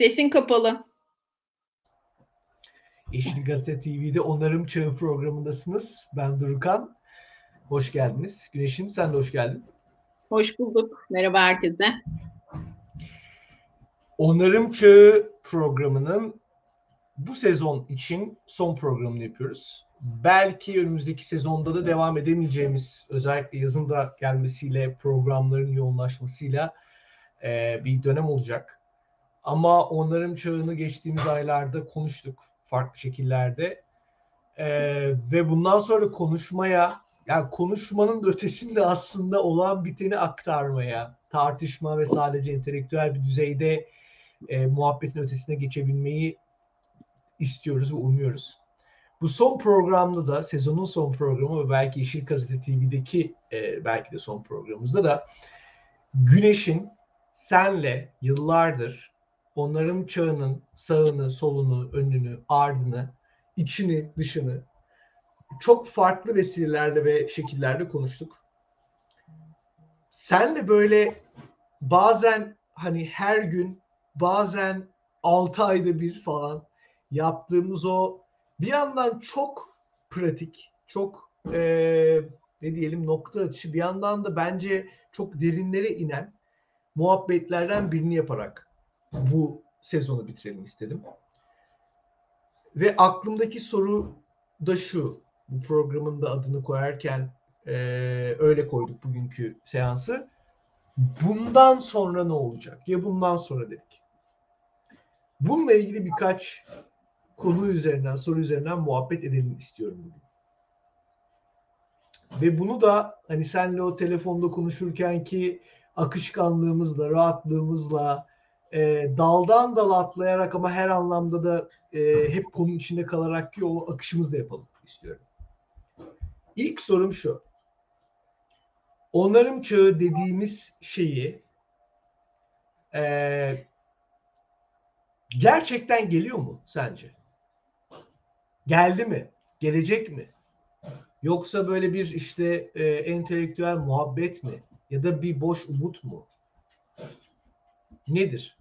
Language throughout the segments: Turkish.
Sesin kapalı. Yeşil Gazete TV'de Onarım Çağı programındasınız. Ben Durukan. Hoş geldiniz. Güneş'in sen de hoş geldin. Hoş bulduk. Merhaba herkese. Onarım Çağı programının bu sezon için son programını yapıyoruz. Belki önümüzdeki sezonda da devam edemeyeceğimiz, özellikle yazın da gelmesiyle, programların yoğunlaşmasıyla bir dönem olacak. Ama onarım çağını geçtiğimiz aylarda konuştuk farklı şekillerde. E, ve bundan sonra konuşmaya, yani konuşmanın ötesinde aslında olan biteni aktarmaya, tartışma ve sadece entelektüel bir düzeyde e, muhabbetin ötesine geçebilmeyi istiyoruz ve umuyoruz. Bu son programda da sezonun son programı ve belki Yeşil Gazete TV'deki e, belki de son programımızda da Güneş'in senle yıllardır onların çağının sağını, solunu, önünü, ardını, içini, dışını çok farklı vesilelerle ve şekillerde konuştuk. Sen de böyle bazen hani her gün bazen 6 ayda bir falan yaptığımız o bir yandan çok pratik, çok e, ne diyelim nokta atışı bir yandan da bence çok derinlere inen muhabbetlerden birini yaparak bu sezonu bitirelim istedim. Ve aklımdaki soru da şu. Bu programın da adını koyarken e, öyle koyduk bugünkü seansı. Bundan sonra ne olacak? Ya bundan sonra dedik. Bununla ilgili birkaç konu üzerinden, soru üzerinden muhabbet edelim istiyorum bugün. Ve bunu da hani senle o telefonda konuşurken ki akışkanlığımızla, rahatlığımızla, e, daldan dala atlayarak ama her anlamda da e, hep konunun içinde kalarak ki o akışımızla yapalım istiyorum. İlk sorum şu. Onarım çağı dediğimiz şeyi e, gerçekten geliyor mu sence? Geldi mi? Gelecek mi? Yoksa böyle bir işte e, entelektüel muhabbet mi? Ya da bir boş umut mu? Nedir?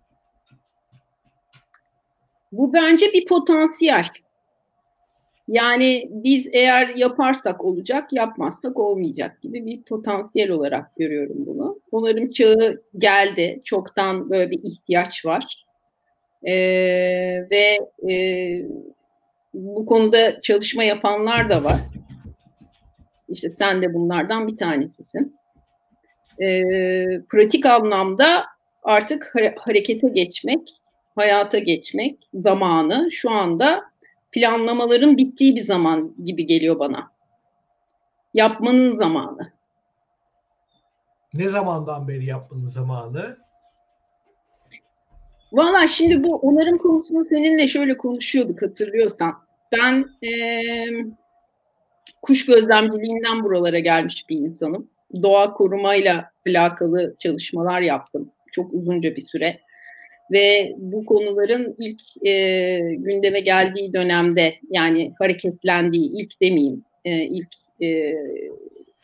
Bu bence bir potansiyel. Yani biz eğer yaparsak olacak, yapmazsak olmayacak gibi bir potansiyel olarak görüyorum bunu. Onarım çağı geldi. Çoktan böyle bir ihtiyaç var. Ee, ve e, bu konuda çalışma yapanlar da var. İşte sen de bunlardan bir tanesisin. E, pratik anlamda artık harekete geçmek, hayata geçmek zamanı şu anda planlamaların bittiği bir zaman gibi geliyor bana. Yapmanın zamanı. Ne zamandan beri yapmanın zamanı? Valla şimdi bu onarım konusunu seninle şöyle konuşuyorduk hatırlıyorsan. Ben e, kuş gözlemciliğinden buralara gelmiş bir insanım. Doğa korumayla alakalı çalışmalar yaptım çok uzunca bir süre. Ve bu konuların ilk e, gündeme geldiği dönemde yani hareketlendiği ilk demeyeyim e, ilk e,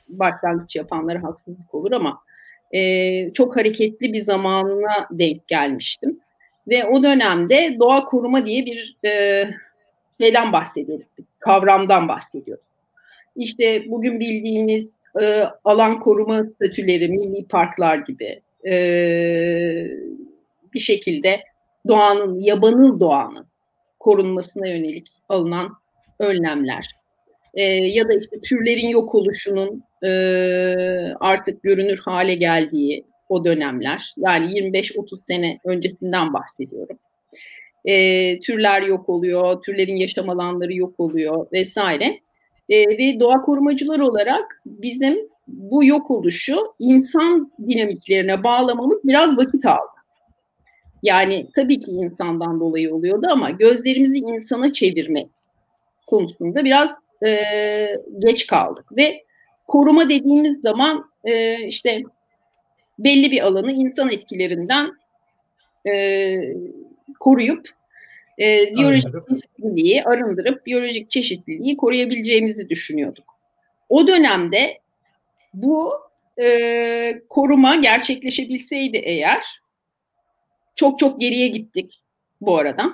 başlangıç yapanlara haksızlık olur ama e, çok hareketli bir zamanına denk gelmiştim. Ve o dönemde doğa koruma diye bir e, şeyden bahsediyorduk, kavramdan bahsediyorduk. İşte bugün bildiğimiz e, alan koruma statüleri, milli parklar gibi e, bir şekilde doğanın, yabanıl doğanın korunmasına yönelik alınan önlemler e, ya da işte türlerin yok oluşunun e, artık görünür hale geldiği o dönemler yani 25-30 sene öncesinden bahsediyorum. E, türler yok oluyor, türlerin yaşam alanları yok oluyor vesaire. E, ve doğa korumacılar olarak bizim bu yok oluşu insan dinamiklerine bağlamamız biraz vakit aldı. Yani tabii ki insandan dolayı oluyordu ama gözlerimizi insana çevirme konusunda biraz e, geç kaldık ve koruma dediğimiz zaman e, işte belli bir alanı insan etkilerinden e, koruyup e, biyolojik çeşitliliği arındırıp biyolojik çeşitliliği koruyabileceğimizi düşünüyorduk. O dönemde bu e, koruma gerçekleşebilseydi eğer çok çok geriye gittik. bu arada.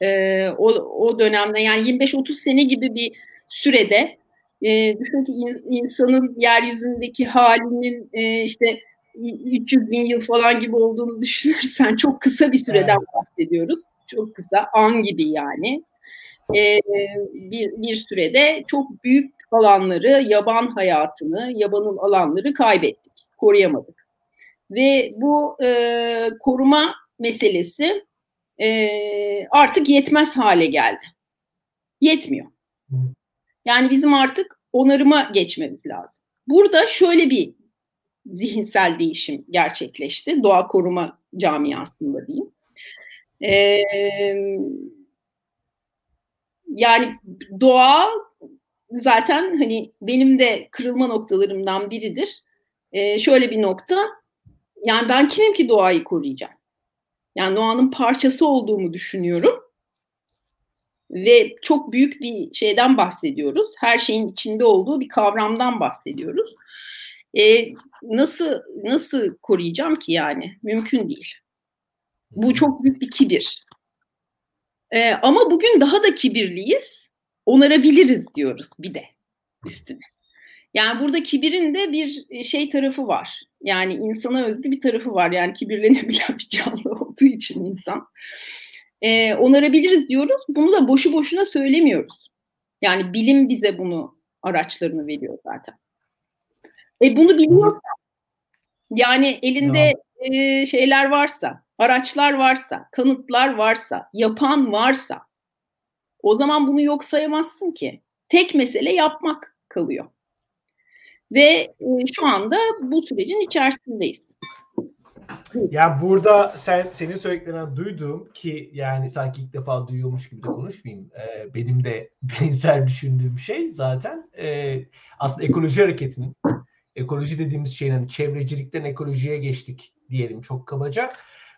E, o, o dönemde yani 25-30 sene gibi bir sürede e, düşün ki insanın yeryüzündeki halinin e, işte 300 bin yıl falan gibi olduğunu düşünürsen çok kısa bir süreden evet. bahsediyoruz. Çok kısa, an gibi yani. Ee, bir, bir sürede çok büyük alanları, yaban hayatını, yabanıl alanları kaybettik, koruyamadık. Ve bu e, koruma meselesi e, artık yetmez hale geldi. Yetmiyor. Yani bizim artık onarıma geçmemiz lazım. Burada şöyle bir zihinsel değişim gerçekleşti. Doğa koruma camiasında diyeyim. Ee, yani doğa zaten hani benim de kırılma noktalarımdan biridir. Ee, şöyle bir nokta. Yani ben kimim ki doğayı koruyacağım? Yani doğanın parçası olduğumu düşünüyorum. Ve çok büyük bir şeyden bahsediyoruz. Her şeyin içinde olduğu bir kavramdan bahsediyoruz. E, nasıl nasıl koruyacağım ki yani? Mümkün değil. Bu çok büyük bir kibir. E, ama bugün daha da kibirliyiz. Onarabiliriz diyoruz bir de üstüne. Yani burada kibirin de bir şey tarafı var. Yani insana özgü bir tarafı var. Yani kibirlenebilen bir canlı olduğu için insan. Ee, onarabiliriz diyoruz. Bunu da boşu boşuna söylemiyoruz. Yani bilim bize bunu araçlarını veriyor zaten. E bunu biliyorsa yani elinde e, şeyler varsa, araçlar varsa, kanıtlar varsa, yapan varsa o zaman bunu yok sayamazsın ki. Tek mesele yapmak kalıyor. Ve e, şu anda bu sürecin içerisindeyiz. Yani burada sen senin söylediklerinden duyduğum ki yani sanki ilk defa duyuyormuş gibi de konuşmayayım. E, benim de benzer düşündüğüm şey zaten e, aslında ekoloji hareketinin ekoloji dediğimiz şeyin hani çevrecilikten ekolojiye geçtik diyelim çok kabaca.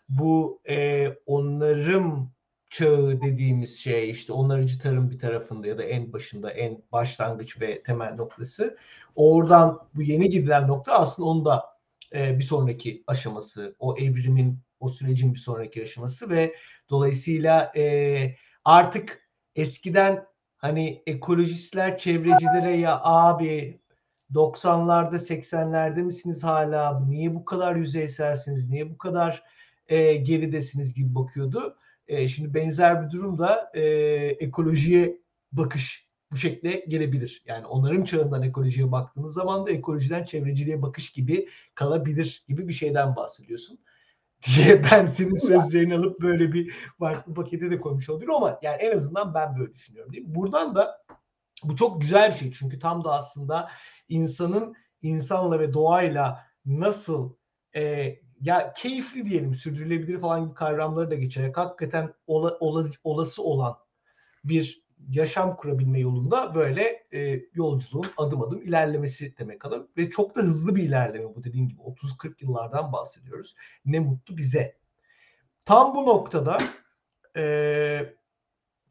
Bu e, onarım çağı dediğimiz şey işte onarıcı tarım bir tarafında ya da en başında en başlangıç ve temel noktası. Oradan bu yeni gidilen nokta aslında onun da e, bir sonraki aşaması, o evrimin, o sürecin bir sonraki aşaması ve dolayısıyla e, artık eskiden hani ekolojistler çevrecilere ya abi 90'larda 80'lerde misiniz hala? Niye bu kadar yüzeyselsiniz? Niye bu kadar e, geridesiniz gibi bakıyordu. E, şimdi benzer bir durumda e, ekolojiye bakış bu şekle gelebilir. Yani onların çağından ekolojiye baktığınız zaman da ekolojiden çevreciliğe bakış gibi kalabilir gibi bir şeyden bahsediyorsun. diye ben senin sözlerini alıp böyle bir farklı pakete de koymuş oluyorum ama yani en azından ben böyle düşünüyorum değil mi? Buradan da bu çok güzel bir şey çünkü tam da aslında insanın insanla ve doğayla nasıl e, ya keyifli diyelim sürdürülebilir falan gibi kavramları da geçerek hakikaten ola, ola, olası olan bir yaşam kurabilme yolunda böyle e, yolculuğun adım adım ilerlemesi demek adam ve çok da hızlı bir ilerleme bu dediğim gibi 30-40 yıllardan bahsediyoruz. Ne mutlu bize. Tam bu noktada e,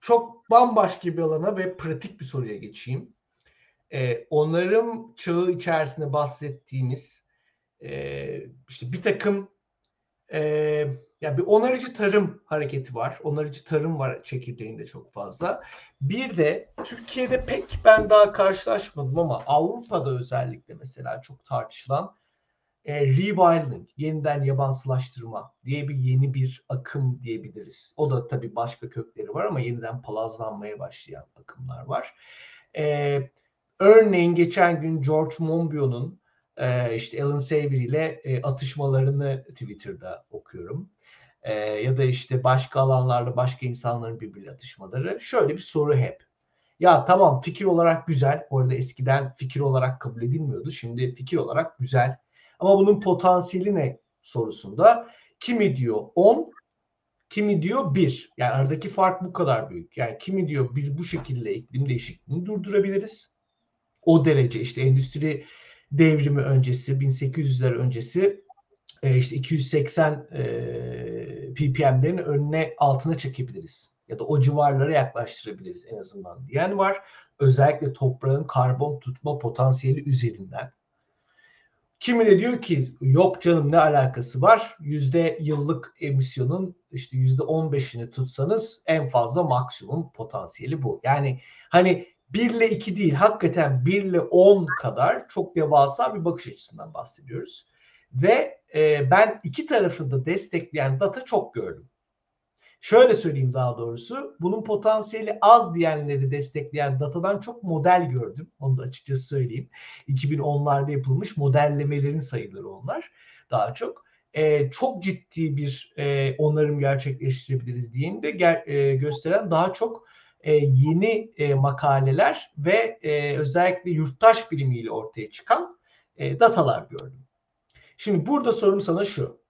çok bambaşka bir alana ve pratik bir soruya geçeyim e, onarım çağı içerisinde bahsettiğimiz e, işte bir takım e, yani bir onarıcı tarım hareketi var. Onarıcı tarım var çekirdeğinde çok fazla. Bir de Türkiye'de pek ben daha karşılaşmadım ama Avrupa'da özellikle mesela çok tartışılan e, rewilding, yeniden yabansılaştırma diye bir yeni bir akım diyebiliriz. O da tabii başka kökleri var ama yeniden palazlanmaya başlayan akımlar var. E, Örneğin geçen gün George Monbiot'un e, işte Alan Savory ile e, atışmalarını Twitter'da okuyorum. E, ya da işte başka alanlarda başka insanların birbiriyle atışmaları. Şöyle bir soru hep. Ya tamam fikir olarak güzel. Orada eskiden fikir olarak kabul edilmiyordu. Şimdi fikir olarak güzel. Ama bunun potansiyeli ne sorusunda kimi diyor 10, kimi diyor 1. Yani aradaki fark bu kadar büyük. Yani kimi diyor biz bu şekilde iklim değişikliğini durdurabiliriz o derece işte endüstri devrimi öncesi 1800'ler öncesi e, işte 280 e, ppm'lerin önüne altına çekebiliriz ya da o civarlara yaklaştırabiliriz en azından diyen var. Özellikle toprağın karbon tutma potansiyeli üzerinden. Kimi de diyor ki yok canım ne alakası var? Yüzde yıllık emisyonun işte yüzde on beşini tutsanız en fazla maksimum potansiyeli bu. Yani hani 1 ile 2 değil hakikaten 1 ile 10 kadar çok devasa bir bakış açısından bahsediyoruz. Ve e, ben iki tarafı da destekleyen data çok gördüm. Şöyle söyleyeyim daha doğrusu. Bunun potansiyeli az diyenleri destekleyen datadan çok model gördüm. Onu da açıkçası söyleyeyim. 2010'larda yapılmış modellemelerin sayıları onlar daha çok. Ee, çok ciddi bir e, onarım gerçekleştirebiliriz diyeyim de ger- e, gösteren daha çok e, yeni e, makaleler ve e, özellikle yurttaş bilimiyle ortaya çıkan e, datalar gördüm. Şimdi burada sorum sana şu.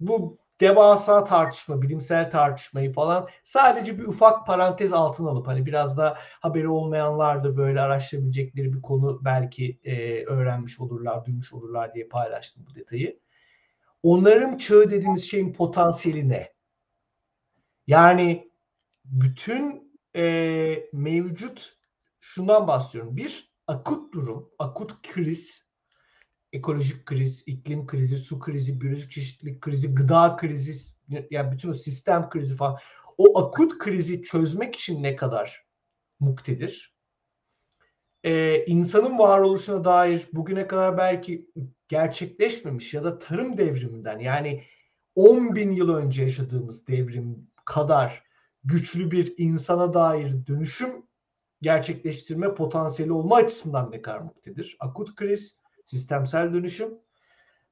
Bu devasa tartışma, bilimsel tartışmayı falan sadece bir ufak parantez altına alıp hani biraz da haberi olmayanlar da böyle araştırabilecekleri bir konu belki e, öğrenmiş olurlar, duymuş olurlar diye paylaştım bu detayı. Onların çağı dediğimiz şeyin potansiyeli ne? Yani bütün e, mevcut şundan bahsediyorum. Bir, akut durum, akut kriz ekolojik kriz, iklim krizi, su krizi, biyolojik çeşitlilik krizi, gıda krizi, yani bütün o sistem krizi falan. O akut krizi çözmek için ne kadar muktedir? Ee, insanın varoluşuna dair bugüne kadar belki gerçekleşmemiş ya da tarım devriminden yani 10 bin yıl önce yaşadığımız devrim kadar güçlü bir insana dair dönüşüm gerçekleştirme potansiyeli olma açısından ne kadar muktedir? Akut kriz, sistemsel dönüşüm.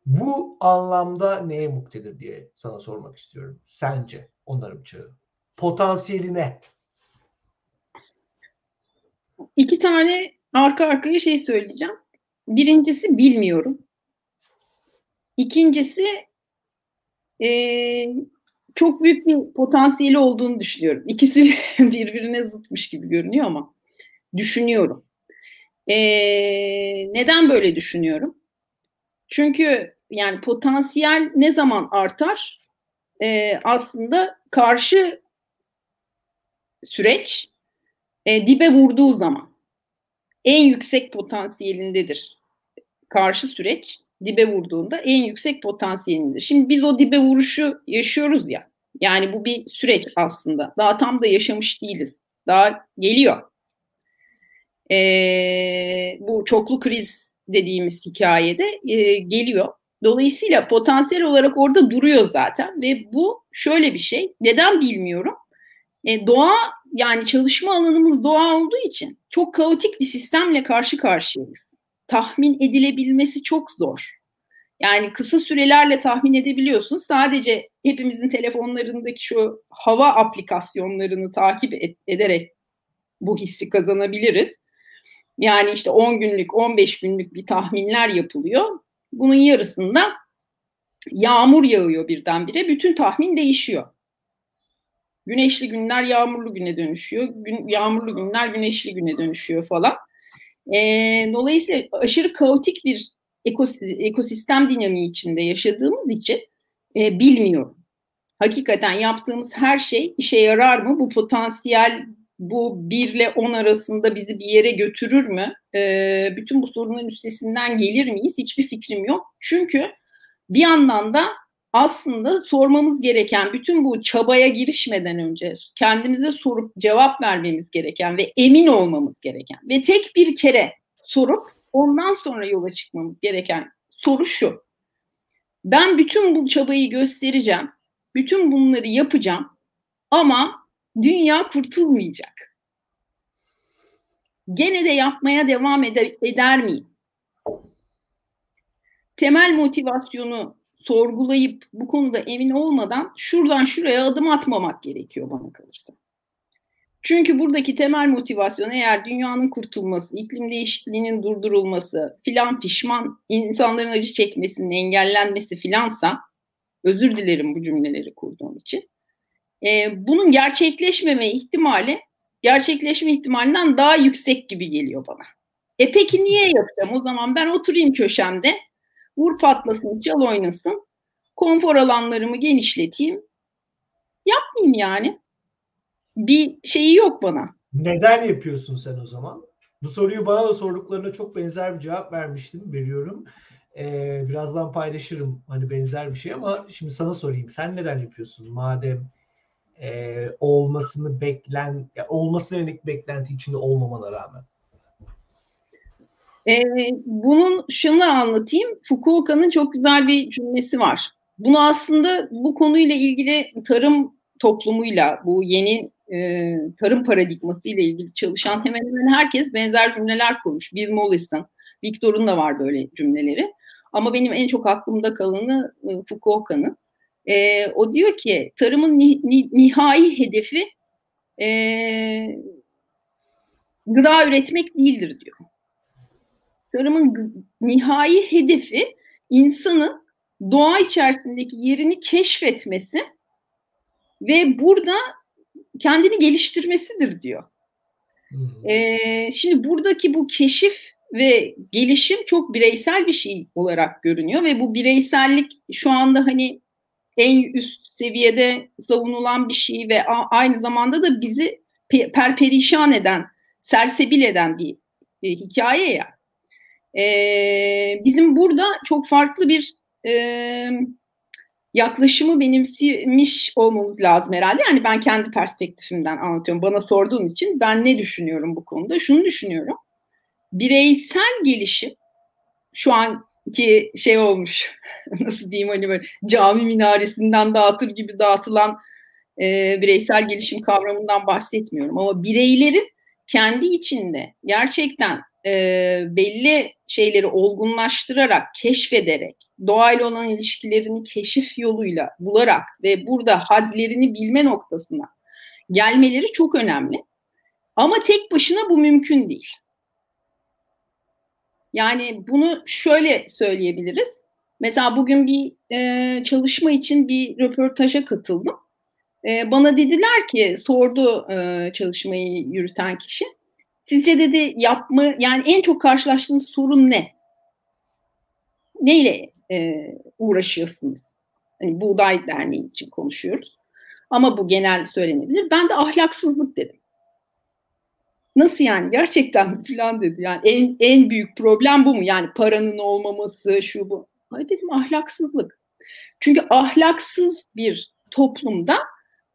Bu anlamda neye muktedir diye sana sormak istiyorum. Sence onarım çağı? Potansiyeli ne? İki tane arka arkaya şey söyleyeceğim. Birincisi bilmiyorum. İkincisi e, çok büyük bir potansiyeli olduğunu düşünüyorum. İkisi birbirine zıtmış gibi görünüyor ama düşünüyorum. Ee, neden böyle düşünüyorum? Çünkü yani potansiyel ne zaman artar? Ee, aslında karşı süreç e, dibe vurduğu zaman en yüksek potansiyelindedir. Karşı süreç dibe vurduğunda en yüksek potansiyelindedir. Şimdi biz o dibe vuruşu yaşıyoruz ya. Yani bu bir süreç aslında. Daha tam da yaşamış değiliz. Daha geliyor e, bu çoklu kriz dediğimiz hikayede e, geliyor. Dolayısıyla potansiyel olarak orada duruyor zaten ve bu şöyle bir şey. Neden bilmiyorum. E, doğa yani çalışma alanımız doğa olduğu için çok kaotik bir sistemle karşı karşıyayız. Tahmin edilebilmesi çok zor. Yani kısa sürelerle tahmin edebiliyorsun. Sadece hepimizin telefonlarındaki şu hava aplikasyonlarını takip et, ederek bu hissi kazanabiliriz. Yani işte 10 günlük, 15 günlük bir tahminler yapılıyor. Bunun yarısında yağmur yağıyor birdenbire. Bütün tahmin değişiyor. Güneşli günler yağmurlu güne dönüşüyor. Gün, yağmurlu günler güneşli güne dönüşüyor falan. E, dolayısıyla aşırı kaotik bir ekosistem dinamiği içinde yaşadığımız için e, bilmiyorum. Hakikaten yaptığımız her şey işe yarar mı? Bu potansiyel bu 1 ile 10 arasında bizi bir yere götürür mü? E, bütün bu sorunların üstesinden gelir miyiz? Hiçbir fikrim yok. Çünkü bir yandan da aslında sormamız gereken bütün bu çabaya girişmeden önce kendimize sorup cevap vermemiz gereken ve emin olmamız gereken ve tek bir kere sorup ondan sonra yola çıkmamız gereken soru şu. Ben bütün bu çabayı göstereceğim. Bütün bunları yapacağım. Ama dünya kurtulmayacak. Gene de yapmaya devam eder, eder miyim? Temel motivasyonu sorgulayıp bu konuda emin olmadan şuradan şuraya adım atmamak gerekiyor bana kalırsa. Çünkü buradaki temel motivasyon eğer dünyanın kurtulması, iklim değişikliğinin durdurulması, filan pişman insanların acı çekmesinin engellenmesi filansa, özür dilerim bu cümleleri kurduğum için e, bunun gerçekleşmeme ihtimali gerçekleşme ihtimalinden daha yüksek gibi geliyor bana. E peki niye yapacağım? O zaman ben oturayım köşemde, vur patlasın, çal oynasın, konfor alanlarımı genişleteyim. Yapmayayım yani. Bir şeyi yok bana. Neden yapıyorsun sen o zaman? Bu soruyu bana da sorduklarına çok benzer bir cevap vermiştim, veriyorum. Ee, birazdan paylaşırım hani benzer bir şey ama şimdi sana sorayım. Sen neden yapıyorsun? Madem e, olmasını beklen olmasına yönelik beklenti içinde olmamana rağmen. Ee, bunun şunu anlatayım. Fukuoka'nın çok güzel bir cümlesi var. Bunu aslında bu konuyla ilgili tarım toplumuyla, bu yeni e, tarım paradigması ile ilgili çalışan hemen hemen herkes benzer cümleler kurmuş. Bill Mollison, Victor'un da var böyle cümleleri. Ama benim en çok aklımda kalanı e, Fukuoka'nın. E, o diyor ki tarımın ni, ni, nihai hedefi e, gıda üretmek değildir diyor. Tarımın nihai hedefi insanın doğa içerisindeki yerini keşfetmesi ve burada kendini geliştirmesidir diyor. Hmm. Ee, şimdi buradaki bu keşif ve gelişim çok bireysel bir şey olarak görünüyor ve bu bireysellik şu anda hani en üst seviyede savunulan bir şey ve aynı zamanda da bizi perperişan eden, sersebil eden bir, bir hikaye ya. Ee, bizim burada çok farklı bir e, yaklaşımı benimsemiş olmamız lazım herhalde. Yani ben kendi perspektifimden anlatıyorum. Bana sorduğun için ben ne düşünüyorum bu konuda? Şunu düşünüyorum. Bireysel gelişim şu anki şey olmuş. Nasıl diyeyim hani böyle cami minaresinden dağıtır gibi dağıtılan e, bireysel gelişim kavramından bahsetmiyorum. Ama bireylerin kendi içinde gerçekten e, belli şeyleri olgunlaştırarak, keşfederek, doğayla olan ilişkilerini keşif yoluyla bularak ve burada hadlerini bilme noktasına gelmeleri çok önemli. Ama tek başına bu mümkün değil. Yani bunu şöyle söyleyebiliriz. Mesela bugün bir e, çalışma için bir röportaja katıldım. E, bana dediler ki, sordu e, çalışmayı yürüten kişi. Sizce dedi yapma, yani en çok karşılaştığınız sorun ne? Neyle e, uğraşıyorsunuz? Hani Buğday Derneği için konuşuyoruz. Ama bu genel söylenebilir. Ben de ahlaksızlık dedim. Nasıl yani gerçekten falan dedi. Yani en, en büyük problem bu mu? Yani paranın olmaması şu bu. Ay dedim ahlaksızlık. Çünkü ahlaksız bir toplumda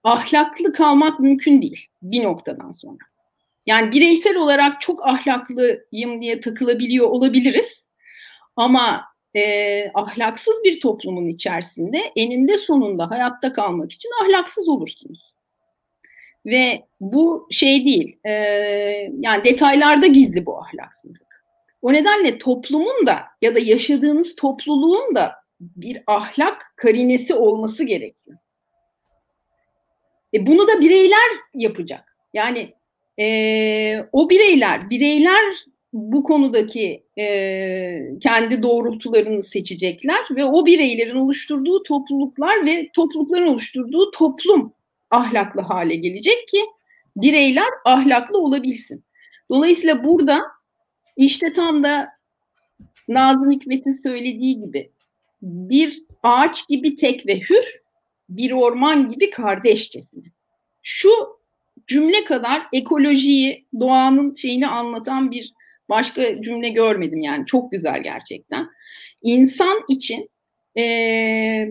ahlaklı kalmak mümkün değil bir noktadan sonra. Yani bireysel olarak çok ahlaklıyım diye takılabiliyor olabiliriz. Ama e, ahlaksız bir toplumun içerisinde eninde sonunda hayatta kalmak için ahlaksız olursunuz. Ve bu şey değil, e, yani detaylarda gizli bu ahlaksızlık. O nedenle toplumun da ya da yaşadığınız topluluğun da bir ahlak karinesi olması gerekiyor. E bunu da bireyler yapacak. Yani e, o bireyler, bireyler bu konudaki e, kendi doğrultularını seçecekler ve o bireylerin oluşturduğu topluluklar ve toplulukların oluşturduğu toplum ahlaklı hale gelecek ki bireyler ahlaklı olabilsin. Dolayısıyla burada işte tam da Nazım Hikmet'in söylediği gibi bir ağaç gibi tek ve hür, bir orman gibi kardeşçesine. Şu cümle kadar ekolojiyi, doğanın şeyini anlatan bir başka cümle görmedim yani. Çok güzel gerçekten. İnsan için e,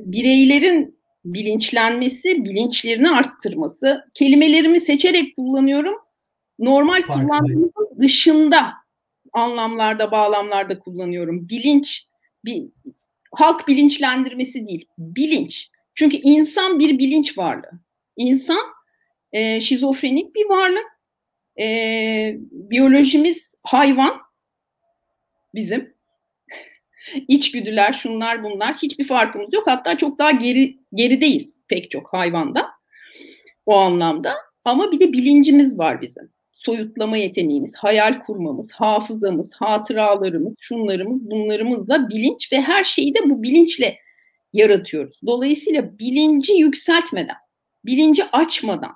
bireylerin bilinçlenmesi, bilinçlerini arttırması, kelimelerimi seçerek kullanıyorum. Normal kullandığımın dışında anlamlarda, bağlamlarda kullanıyorum. Bilinç, bir, halk bilinçlendirmesi değil, bilinç. Çünkü insan bir bilinç varlığı. İnsan e, şizofrenik bir varlık. E, biyolojimiz hayvan bizim. İçgüdüler, şunlar bunlar hiçbir farkımız yok. Hatta çok daha geri gerideyiz pek çok hayvanda o anlamda. Ama bir de bilincimiz var bizim. Soyutlama yeteneğimiz, hayal kurmamız, hafızamız, hatıralarımız, şunlarımız, bunlarımızla bilinç ve her şeyi de bu bilinçle yaratıyoruz. Dolayısıyla bilinci yükseltmeden, bilinci açmadan,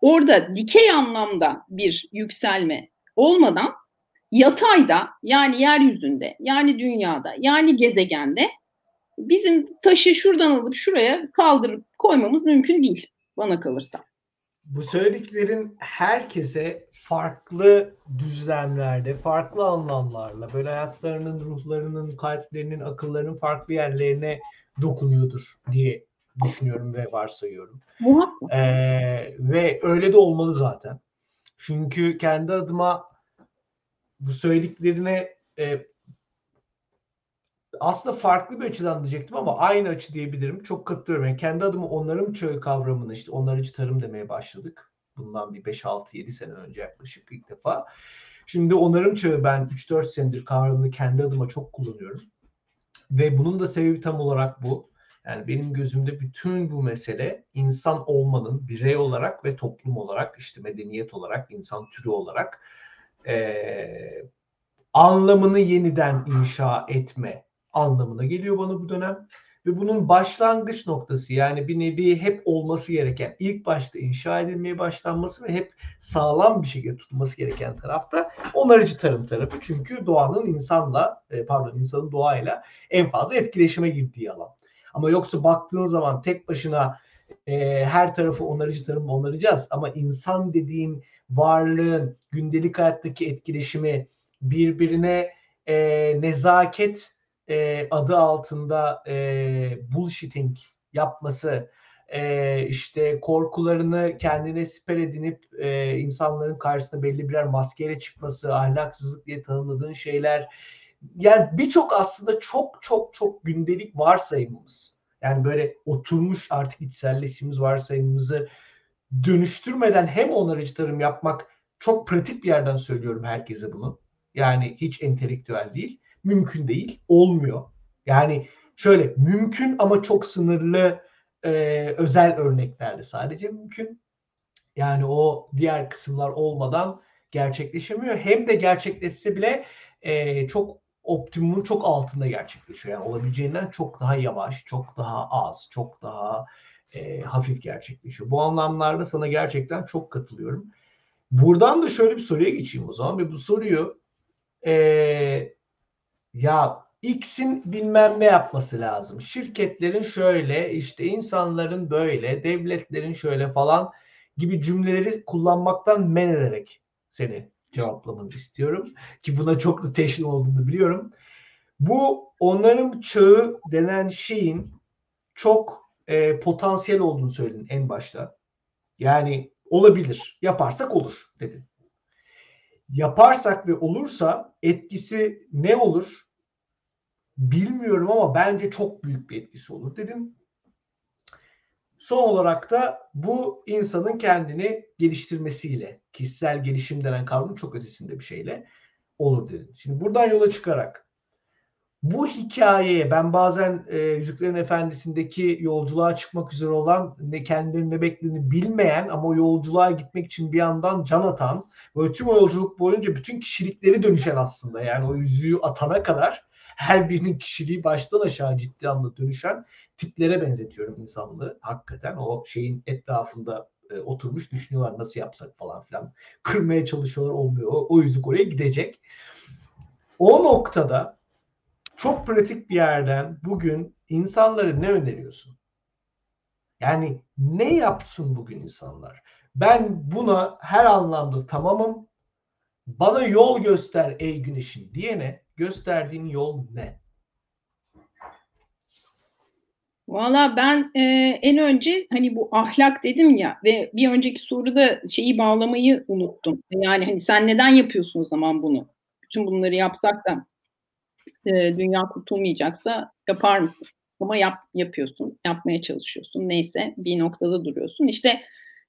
orada dikey anlamda bir yükselme olmadan yatayda yani yeryüzünde yani dünyada yani gezegende bizim taşı şuradan alıp şuraya kaldırıp koymamız mümkün değil bana kalırsa. bu söylediklerin herkese farklı düzlemlerde, farklı anlamlarla böyle hayatlarının, ruhlarının, kalplerinin, akıllarının farklı yerlerine dokunuyordur diye düşünüyorum ve varsayıyorum. Ee, ve öyle de olmalı zaten. Çünkü kendi adıma bu söylediklerine e, aslında farklı bir açıdan diyecektim ama aynı açı diyebilirim. Çok katılıyorum. Yani kendi adıma onarım çağı kavramını işte onarıcı tarım demeye başladık. Bundan bir 5-6-7 sene önce yaklaşık ilk defa. Şimdi onarım çağı ben 3-4 senedir kavramını kendi adıma çok kullanıyorum. Ve bunun da sebebi tam olarak bu. Yani benim gözümde bütün bu mesele insan olmanın birey olarak ve toplum olarak işte medeniyet olarak insan türü olarak e, anlamını yeniden inşa etme anlamına geliyor bana bu dönem. Ve bunun başlangıç noktası yani bir nevi hep olması gereken, ilk başta inşa edilmeye başlanması ve hep sağlam bir şekilde tutulması gereken tarafta onarıcı tarım tarafı. Çünkü doğanın insanla, e, pardon insanın doğayla en fazla etkileşime girdiği alan. Ama yoksa baktığın zaman tek başına e, her tarafı onarıcı tarımla onaracağız. Ama insan dediğin varlığın gündelik hayattaki etkileşimi birbirine e, nezaket e, adı altında e, bullshitting yapması, e, işte korkularını kendine siper edinip e, insanların karşısında belli birer maskeyle çıkması, ahlaksızlık diye tanımladığın şeyler. Yani birçok aslında çok çok çok gündelik varsayımımız. Yani böyle oturmuş artık içselleştiğimiz varsayımımızı dönüştürmeden hem onarıcı tarım yapmak çok pratik bir yerden söylüyorum herkese bunu. Yani hiç entelektüel değil mümkün değil, olmuyor. Yani şöyle mümkün ama çok sınırlı e, özel örneklerde sadece mümkün. Yani o diğer kısımlar olmadan gerçekleşemiyor. Hem de gerçekleşse bile e, çok optimumun çok altında gerçekleşiyor. Yani olabileceğinden çok daha yavaş, çok daha az, çok daha e, hafif gerçekleşiyor. Bu anlamlarda sana gerçekten çok katılıyorum. Buradan da şöyle bir soruya geçeyim o zaman ve bu soruyu e, ya X'in bilmem ne yapması lazım. Şirketlerin şöyle, işte insanların böyle, devletlerin şöyle falan gibi cümleleri kullanmaktan men ederek seni cevaplamanı istiyorum. Ki buna çok da teşvik olduğunu biliyorum. Bu onların çağı denen şeyin çok e, potansiyel olduğunu söyledin en başta. Yani olabilir. Yaparsak olur dedin. Yaparsak ve olursa etkisi ne olur? Bilmiyorum ama bence çok büyük bir etkisi olur dedim. Son olarak da bu insanın kendini geliştirmesiyle, kişisel gelişim denen kavramın çok ötesinde bir şeyle olur dedim. Şimdi buradan yola çıkarak bu hikayeye ben bazen e, Yüzüklerin Efendisi'ndeki yolculuğa çıkmak üzere olan ne kendilerinin ne beklediğini bilmeyen ama o yolculuğa gitmek için bir yandan can atan ve tüm o yolculuk boyunca bütün kişilikleri dönüşen aslında yani o yüzüğü atana kadar her birinin kişiliği baştan aşağı ciddi anlamda dönüşen tiplere benzetiyorum insanlığı. Hakikaten o şeyin etrafında e, oturmuş düşünüyorlar nasıl yapsak falan filan. Kırmaya çalışıyorlar olmuyor. O, o yüzük oraya gidecek. O noktada çok pratik bir yerden bugün insanlara ne öneriyorsun? Yani ne yapsın bugün insanlar? Ben buna her anlamda tamamım. Bana yol göster ey güneşin diyene gösterdiğin yol ne? Valla ben e, en önce hani bu ahlak dedim ya ve bir önceki soruda şeyi bağlamayı unuttum. Yani hani sen neden yapıyorsun o zaman bunu? Bütün bunları yapsak da e, dünya kurtulmayacaksa yapar mısın? Ama yap, yapıyorsun, yapmaya çalışıyorsun. Neyse bir noktada duruyorsun. İşte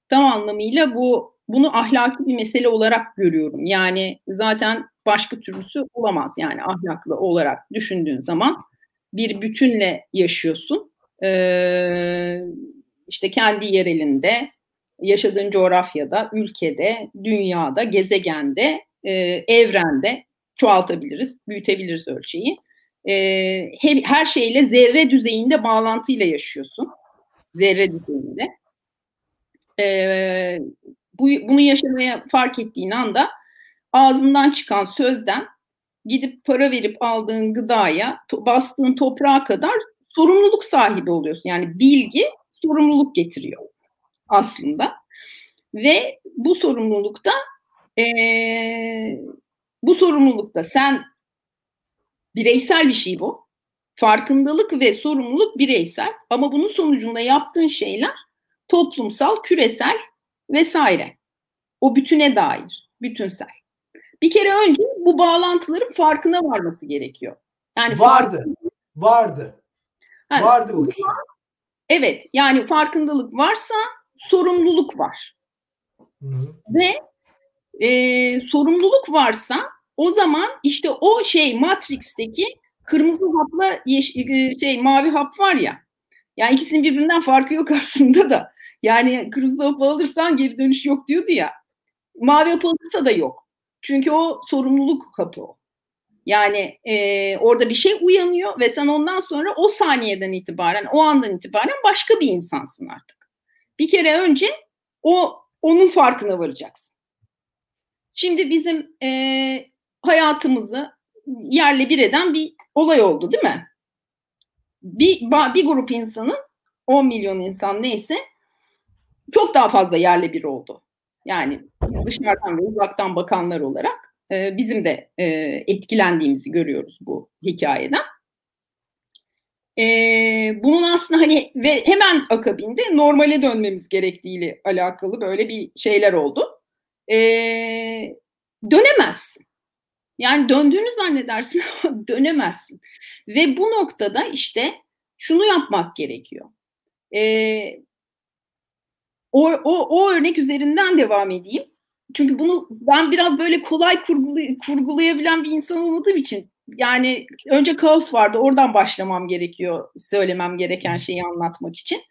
tam anlamıyla bu bunu ahlaki bir mesele olarak görüyorum. Yani zaten başka türlüsü olamaz. Yani ahlaklı olarak düşündüğün zaman bir bütünle yaşıyorsun. Ee, işte kendi yerelinde, yaşadığın coğrafyada, ülkede, dünyada, gezegende, e, evrende çoğaltabiliriz, büyütebiliriz ölçeği. E, her, şeyle zerre düzeyinde bağlantıyla yaşıyorsun. Zerre düzeyinde. E, bu, bunu yaşamaya fark ettiğin anda ağzından çıkan sözden gidip para verip aldığın gıdaya, to, bastığın toprağa kadar sorumluluk sahibi oluyorsun. Yani bilgi sorumluluk getiriyor aslında. ve bu sorumlulukta e, bu sorumlulukta sen bireysel bir şey bu. Farkındalık ve sorumluluk bireysel ama bunun sonucunda yaptığın şeyler toplumsal, küresel vesaire. O bütüne dair, bütünsel. Bir kere önce bu bağlantıların farkına varması gerekiyor. Yani vardı. Farkında... Vardı. Yani, vardı bu kişi. Evet, yani farkındalık varsa sorumluluk var. Hı. Ve e, sorumluluk varsa o zaman işte o şey Matrix'teki kırmızı hapla yeş- e, şey mavi hap var ya. Yani ikisinin birbirinden farkı yok aslında da. Yani kırmızı hap alırsan geri dönüş yok diyordu ya. Mavi hap alırsa da yok. Çünkü o sorumluluk hapı o. Yani e, orada bir şey uyanıyor ve sen ondan sonra o saniyeden itibaren, o andan itibaren başka bir insansın artık. Bir kere önce o onun farkına varacaksın. Şimdi bizim e, hayatımızı yerle bir eden bir olay oldu değil mi? Bir, bir grup insanın 10 milyon insan neyse çok daha fazla yerle bir oldu. Yani dışarıdan ve uzaktan bakanlar olarak e, bizim de e, etkilendiğimizi görüyoruz bu hikayeden. E, bunun aslında hani ve hemen akabinde normale dönmemiz gerektiğiyle alakalı böyle bir şeyler oldu. E, dönemezsin. Yani döndüğünü zannedersin ama dönemezsin. Ve bu noktada işte şunu yapmak gerekiyor. Ee, o, o, o örnek üzerinden devam edeyim. Çünkü bunu ben biraz böyle kolay kurgulay, kurgulayabilen bir insan olmadığım için yani önce kaos vardı oradan başlamam gerekiyor söylemem gereken şeyi anlatmak için.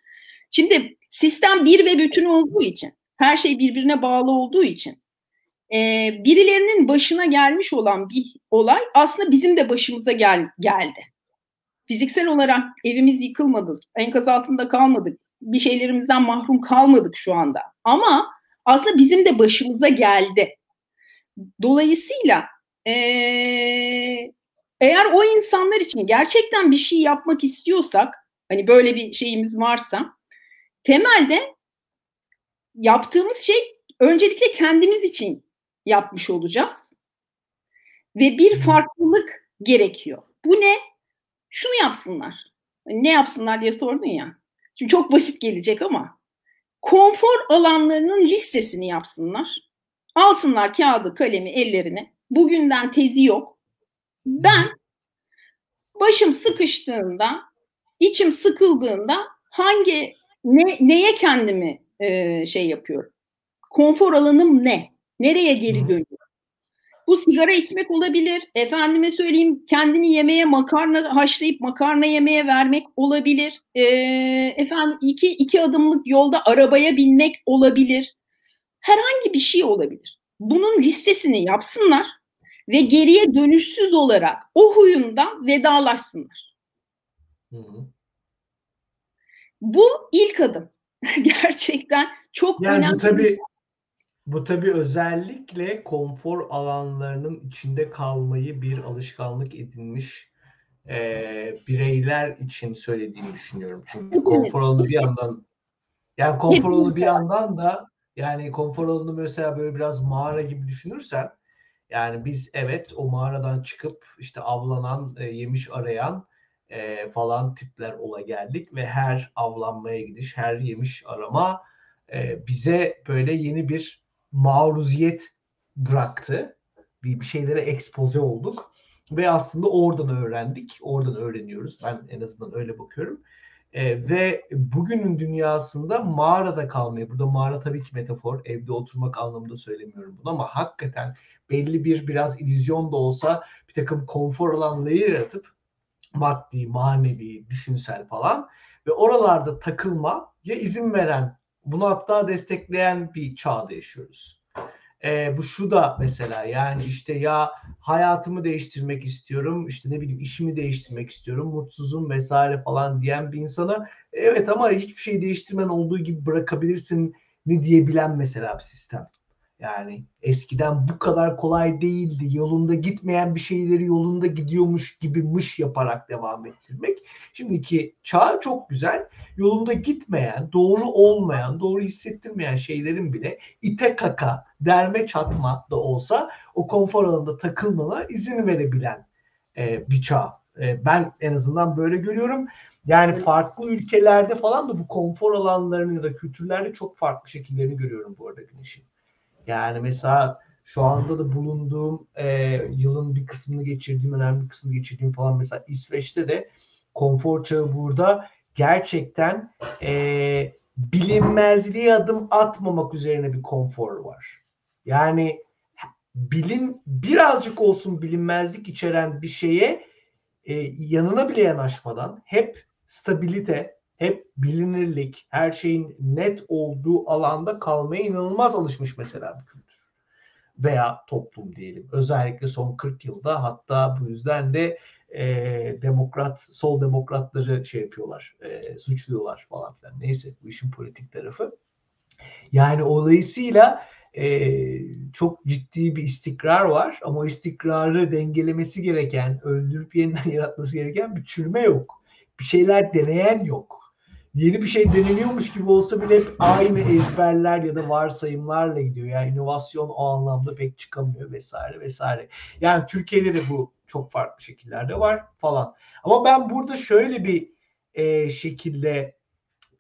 Şimdi sistem bir ve bütün olduğu için her şey birbirine bağlı olduğu için e, birilerinin başına gelmiş olan bir olay aslında bizim de başımıza gel, geldi. Fiziksel olarak evimiz yıkılmadı, enkaz altında kalmadık, bir şeylerimizden mahrum kalmadık şu anda. Ama aslında bizim de başımıza geldi. Dolayısıyla e, eğer o insanlar için gerçekten bir şey yapmak istiyorsak, hani böyle bir şeyimiz varsa, temelde yaptığımız şey öncelikle kendimiz için yapmış olacağız. Ve bir farklılık gerekiyor. Bu ne? Şunu yapsınlar. Ne yapsınlar diye sordun ya. Şimdi çok basit gelecek ama konfor alanlarının listesini yapsınlar. Alsınlar kağıdı, kalemi ellerine. Bugünden tezi yok. Ben başım sıkıştığında, içim sıkıldığında hangi ne, neye kendimi e, şey yapıyorum? Konfor alanım ne? Nereye geri dönüyor? Bu sigara içmek olabilir. Efendime söyleyeyim kendini yemeğe makarna haşlayıp makarna yemeye vermek olabilir. Ee, efendim iki, iki adımlık yolda arabaya binmek olabilir. Herhangi bir şey olabilir. Bunun listesini yapsınlar ve geriye dönüşsüz olarak o huyundan vedalaşsınlar. Hı hı. Bu ilk adım. Gerçekten çok yani önemli. Bu tabii bu tabii özellikle konfor alanlarının içinde kalmayı bir alışkanlık edinmiş e, bireyler için söylediğimi düşünüyorum. Çünkü konfor alanı bir yandan yani konfor alanı bir yandan da yani konfor alanı mesela böyle biraz mağara gibi düşünürsen yani biz evet o mağaradan çıkıp işte avlanan, e, yemiş arayan e, falan tipler ola geldik ve her avlanmaya gidiş, her yemiş arama e, bize böyle yeni bir maruziyet bıraktı. Bir, bir şeylere ekspoze olduk. Ve aslında oradan öğrendik. Oradan öğreniyoruz. Ben en azından öyle bakıyorum. E, ve bugünün dünyasında mağarada kalmayı, burada mağara tabii ki metafor, evde oturmak anlamında söylemiyorum bunu ama hakikaten belli bir biraz illüzyon da olsa bir takım konfor alanları yaratıp maddi, manevi, düşünsel falan ve oralarda takılma ya izin veren bunu hatta destekleyen bir çağda yaşıyoruz. E, bu şu da mesela yani işte ya hayatımı değiştirmek istiyorum, işte ne bileyim işimi değiştirmek istiyorum, mutsuzum vesaire falan diyen bir insana evet ama hiçbir şey değiştirmen olduğu gibi bırakabilirsin ne diyebilen mesela bir sistem. Yani eskiden bu kadar kolay değildi. Yolunda gitmeyen bir şeyleri yolunda gidiyormuş gibi mış yaparak devam ettirmek. Şimdiki çağ çok güzel. Yolunda gitmeyen, doğru olmayan, doğru hissettirmeyen şeylerin bile ite kaka, derme çatma da olsa o konfor alanında takılmana izin verebilen e, bir çağ. E, ben en azından böyle görüyorum. Yani farklı ülkelerde falan da bu konfor alanlarını ya da kültürlerde çok farklı şekillerini görüyorum bu arada Güneş'in. Yani mesela şu anda da bulunduğum e, yılın bir kısmını geçirdiğim, önemli bir kısmını geçirdiğim falan mesela İsveç'te de konfor çağı burada gerçekten e, bilinmezliğe adım atmamak üzerine bir konfor var. Yani bilim birazcık olsun bilinmezlik içeren bir şeye e, yanına bile yanaşmadan hep stabilite, hep bilinirlik, her şeyin net olduğu alanda kalmaya inanılmaz alışmış mesela bir kültür. Veya toplum diyelim. Özellikle son 40 yılda hatta bu yüzden de e, demokrat, sol demokratları şey yapıyorlar, e, suçluyorlar falan filan. Neyse bu işin politik tarafı. Yani dolayısıyla e, çok ciddi bir istikrar var ama o istikrarı dengelemesi gereken, öldürüp yeniden yaratması gereken bir çürüme yok. Bir şeyler deneyen yok. Yeni bir şey deneniyormuş gibi olsa bile hep aynı ezberler ya da varsayımlarla gidiyor. Yani inovasyon o anlamda pek çıkamıyor vesaire vesaire. Yani Türkiye'de de bu çok farklı şekillerde var falan. Ama ben burada şöyle bir e, şekilde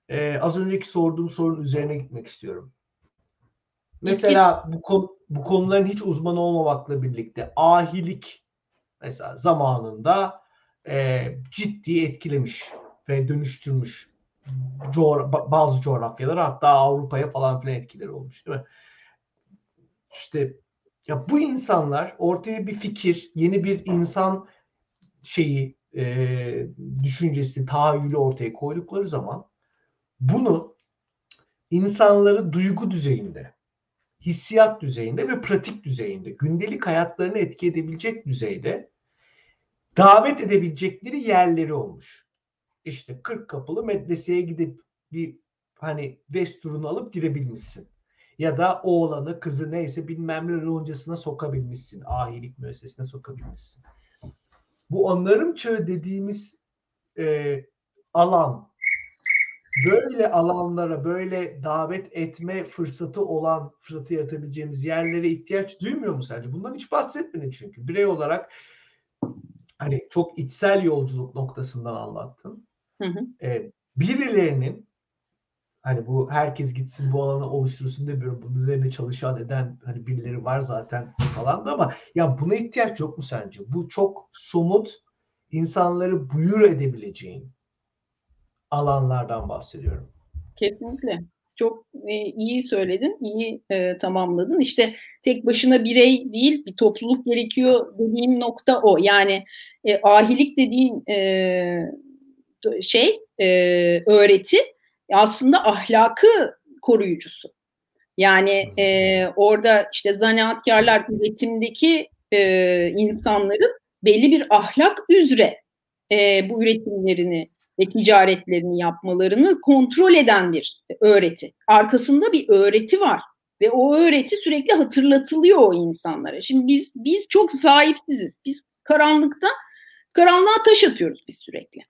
e, az önceki sorduğum sorunun üzerine gitmek istiyorum. Mesela bu, konu, bu konuların hiç uzman olmamakla birlikte ahilik mesela zamanında e, ciddi etkilemiş ve dönüştürmüş coğra- bazı coğrafyaları hatta Avrupa'ya falan filan etkileri olmuş değil mi? İşte ya bu insanlar ortaya bir fikir, yeni bir insan şeyi, e, düşüncesi, tahayyülü ortaya koydukları zaman bunu insanları duygu düzeyinde, hissiyat düzeyinde ve pratik düzeyinde, gündelik hayatlarını etki edebilecek düzeyde davet edebilecekleri yerleri olmuş. İşte 40 kapılı medreseye gidip bir hani desturunu alıp girebilmişsin. Ya da oğlanı, kızı neyse bilmem ne loncasına sokabilmişsin. Ahilik müessesine sokabilmişsin. Bu onların çağı dediğimiz e, alan böyle alanlara böyle davet etme fırsatı olan fırsatı yaratabileceğimiz yerlere ihtiyaç duymuyor mu sence? Bundan hiç bahsetmedin çünkü. Birey olarak hani çok içsel yolculuk noktasından anlattın. Hı hı. Ee, birilerinin hani bu herkes gitsin bu alanı oluştursun demiyorum. Bunun üzerine çalışan eden hani birileri var zaten falan da ama ya buna ihtiyaç yok mu sence? Bu çok somut insanları buyur edebileceğin alanlardan bahsediyorum. Kesinlikle. Çok e, iyi söyledin, iyi e, tamamladın. İşte tek başına birey değil, bir topluluk gerekiyor dediğim nokta o. Yani e, ahilik dediğin e, şey, e, öğreti aslında ahlakı koruyucusu. Yani e, orada işte zanaatkarlar üretimdeki e, insanların belli bir ahlak üzere e, bu üretimlerini ve ticaretlerini yapmalarını kontrol eden bir öğreti. Arkasında bir öğreti var ve o öğreti sürekli hatırlatılıyor o insanlara. Şimdi biz biz çok sahipsiziz. Biz karanlıkta karanlığa taş atıyoruz biz sürekli.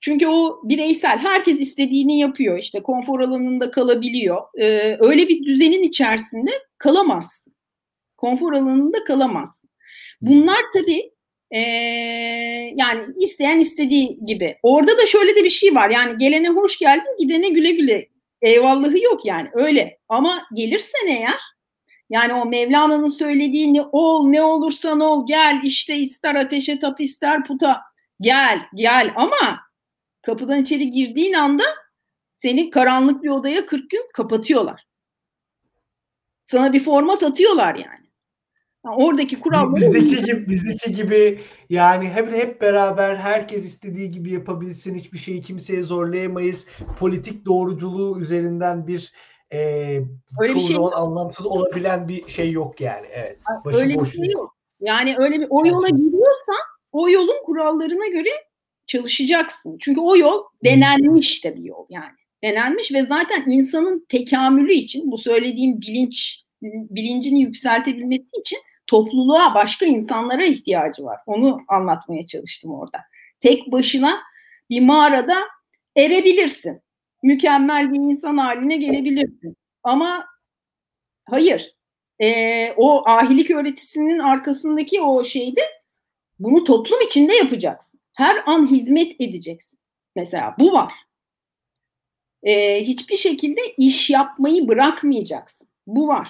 Çünkü o bireysel herkes istediğini yapıyor işte konfor alanında kalabiliyor. Ee, öyle bir düzenin içerisinde kalamazsın. Konfor alanında kalamazsın. Bunlar tabii ee, yani isteyen istediği gibi. Orada da şöyle de bir şey var. Yani gelene hoş geldin, gidene güle güle. Eyvallahı yok yani öyle. Ama gelirsen eğer yani o Mevlana'nın söylediği ne ol ne olursan ol gel işte ister ateşe tap ister puta gel gel ama kapıdan içeri girdiğin anda seni karanlık bir odaya 40 gün kapatıyorlar. Sana bir format atıyorlar yani. yani oradaki kuralları bizdeki gibi bizdeki gibi yani hep hep beraber herkes istediği gibi yapabilsin. Hiçbir şeyi kimseye zorlayamayız. Politik doğruculuğu üzerinden bir e, öyle bir şey zaman yok. anlamsız olabilen bir şey yok yani. Evet. Başı öyle boş bir şey yok. Yani öyle bir o yola gidiyorsan o yolun kurallarına göre çalışacaksın. Çünkü o yol denenmiş de bir yol yani. Denenmiş ve zaten insanın tekamülü için bu söylediğim bilinç bilincini yükseltebilmesi için topluluğa, başka insanlara ihtiyacı var. Onu anlatmaya çalıştım orada. Tek başına bir mağarada erebilirsin. Mükemmel bir insan haline gelebilirsin. Ama hayır. E, o ahilik öğretisinin arkasındaki o şeyde bunu toplum içinde yapacaksın. Her an hizmet edeceksin. Mesela bu var. E, hiçbir şekilde iş yapmayı bırakmayacaksın. Bu var.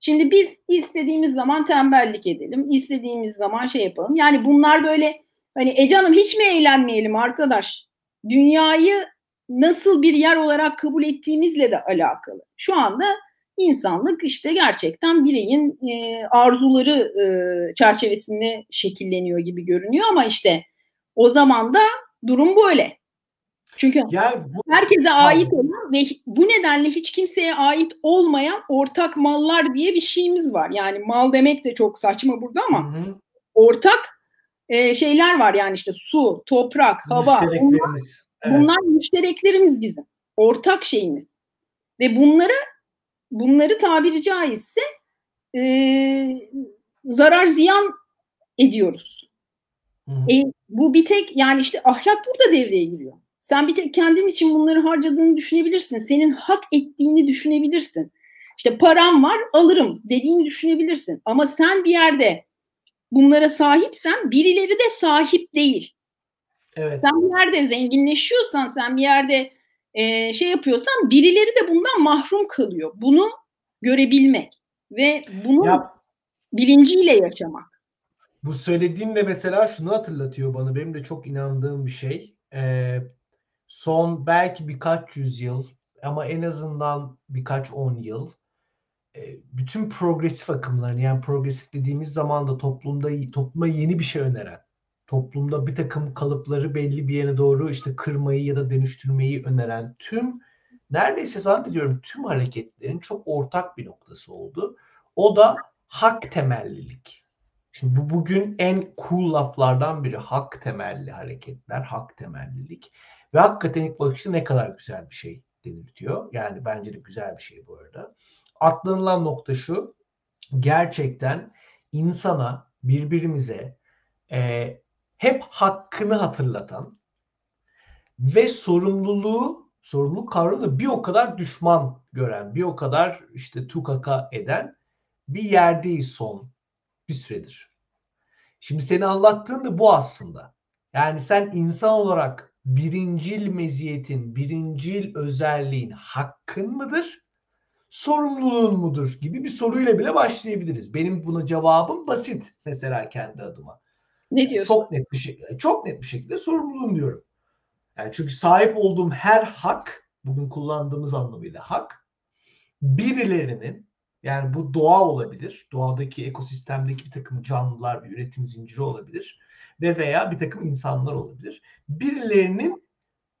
Şimdi biz istediğimiz zaman tembellik edelim, istediğimiz zaman şey yapalım. Yani bunlar böyle hani e canım hiç mi eğlenmeyelim arkadaş? Dünyayı nasıl bir yer olarak kabul ettiğimizle de alakalı. Şu anda insanlık işte gerçekten bireyin e, arzuları e, çerçevesinde şekilleniyor gibi görünüyor ama işte o zaman da durum böyle. Çünkü yani bu, herkese ait olan ve bu nedenle hiç kimseye ait olmayan ortak mallar diye bir şeyimiz var. Yani mal demek de çok saçma burada ama hı ortak e, şeyler var yani işte su, toprak, hava. Bunlar, evet. bunlar müştereklerimiz bizim. Ortak şeyimiz. Ve bunları bunları tabiri caizse e, zarar ziyan ediyoruz. E, bu bir tek yani işte ahlak burada devreye giriyor. Sen bir tek kendin için bunları harcadığını düşünebilirsin. Senin hak ettiğini düşünebilirsin. İşte param var alırım dediğini düşünebilirsin. Ama sen bir yerde bunlara sahipsen birileri de sahip değil. Evet. Sen bir yerde zenginleşiyorsan, sen bir yerde e, şey yapıyorsan birileri de bundan mahrum kalıyor. Bunu görebilmek ve bunu ya, bilinciyle yaşamak. Bu söylediğin de mesela şunu hatırlatıyor bana. Benim de çok inandığım bir şey. Ee, son belki birkaç yüzyıl ama en azından birkaç on yıl e, bütün progresif akımların yani progresif dediğimiz zaman da toplumda topluma yeni bir şey öneren, toplumda bir takım kalıpları belli bir yere doğru işte kırmayı ya da dönüştürmeyi öneren tüm neredeyse zannediyorum tüm hareketlerin çok ortak bir noktası oldu. O da hak temellilik. Şimdi bu bugün en cool laflardan biri hak temelli hareketler, hak temellilik. Ve hakikaten ilk bakışta ne kadar güzel bir şey deniltiyor. Yani bence de güzel bir şey bu arada. Atlanılan nokta şu. Gerçekten insana, birbirimize e, hep hakkını hatırlatan ve sorumluluğu, sorumluluk kavramını bir o kadar düşman gören, bir o kadar işte tukaka eden bir yerdeyiz son bir süredir. Şimdi seni anlattığın da bu aslında. Yani sen insan olarak birincil meziyetin, birincil özelliğin hakkın mıdır? Sorumluluğun mudur? Gibi bir soruyla bile başlayabiliriz. Benim buna cevabım basit mesela kendi adıma. Ne diyorsun? Çok net bir şekilde, çok net bir şekilde sorumluluğum diyorum. Yani çünkü sahip olduğum her hak, bugün kullandığımız anlamıyla hak, birilerinin yani bu doğa olabilir, doğadaki ekosistemdeki bir takım canlılar, bir üretim zinciri olabilir ve veya bir takım insanlar olabilir. Birilerinin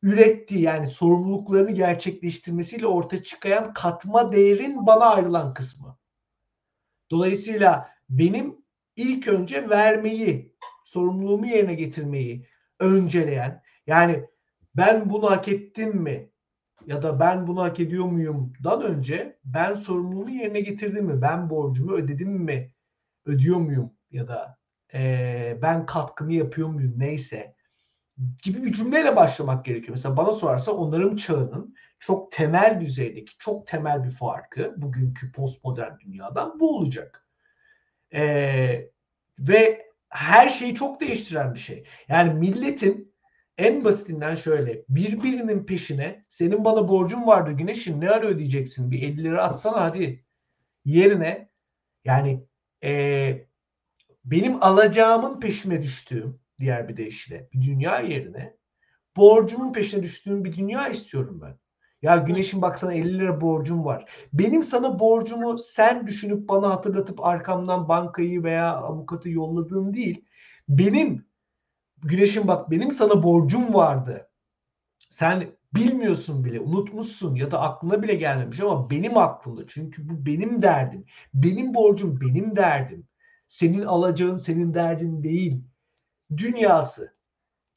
ürettiği yani sorumluluklarını gerçekleştirmesiyle ortaya çıkan katma değerin bana ayrılan kısmı. Dolayısıyla benim ilk önce vermeyi, sorumluluğumu yerine getirmeyi önceleyen yani ben bunu hak ettim mi ya da ben bunu hak ediyor muyumdan önce ben sorumluluğumu yerine getirdim mi? Ben borcumu ödedim mi? Ödüyor muyum? Ya da e, ben katkımı yapıyor muyum neyse gibi bir cümleyle başlamak gerekiyor. Mesela bana sorarsa onların çağının çok temel düzeydeki, çok temel bir farkı bugünkü postmodern dünyadan bu olacak. Ee, ve her şeyi çok değiştiren bir şey. Yani milletin en basitinden şöyle birbirinin peşine senin bana borcun vardı güneşin ne ara ödeyeceksin bir 50 lira atsana hadi yerine yani e, benim alacağımın peşine düştüğüm diğer bir deyişle bir dünya yerine borcumun peşine düştüğüm bir dünya istiyorum ben. Ya Güneş'in baksana 50 lira borcum var. Benim sana borcumu sen düşünüp bana hatırlatıp arkamdan bankayı veya avukatı yolladığın değil. Benim Güneş'in bak benim sana borcum vardı. Sen bilmiyorsun bile, unutmuşsun ya da aklına bile gelmemiş ama benim aklımda. Çünkü bu benim derdim. Benim borcum benim derdim. Senin alacağın senin derdin değil. Dünyası.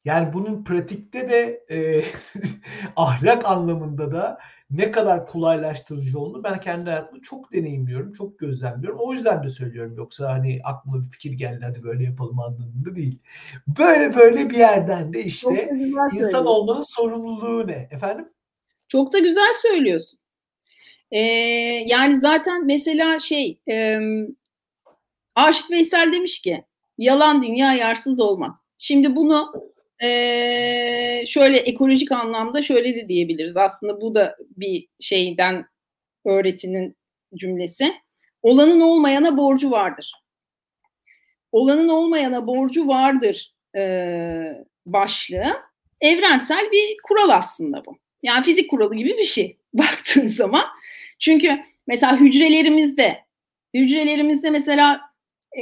Yani bunun pratikte de e, ahlak anlamında da ne kadar kolaylaştırıcı olduğunu ben kendi hayatımda çok deneyimliyorum, çok gözlemliyorum. O yüzden de söylüyorum. Yoksa hani aklıma bir fikir geldi hadi böyle yapalım anlamında değil. Böyle böyle bir yerden de işte insan olmanın sorumluluğu ne? Efendim? Çok da güzel söylüyorsun. Ee, yani zaten mesela şey e, Aşık Veysel demiş ki yalan dünya yarsız olmaz. Şimdi bunu e, şöyle ekolojik anlamda şöyle de diyebiliriz. Aslında bu da bir şeyden öğretinin cümlesi. Olanın olmayana borcu vardır. Olanın olmayana borcu vardır e, başlığı. Evrensel bir kural aslında bu. Yani fizik kuralı gibi bir şey baktığın zaman. Çünkü mesela hücrelerimizde hücrelerimizde mesela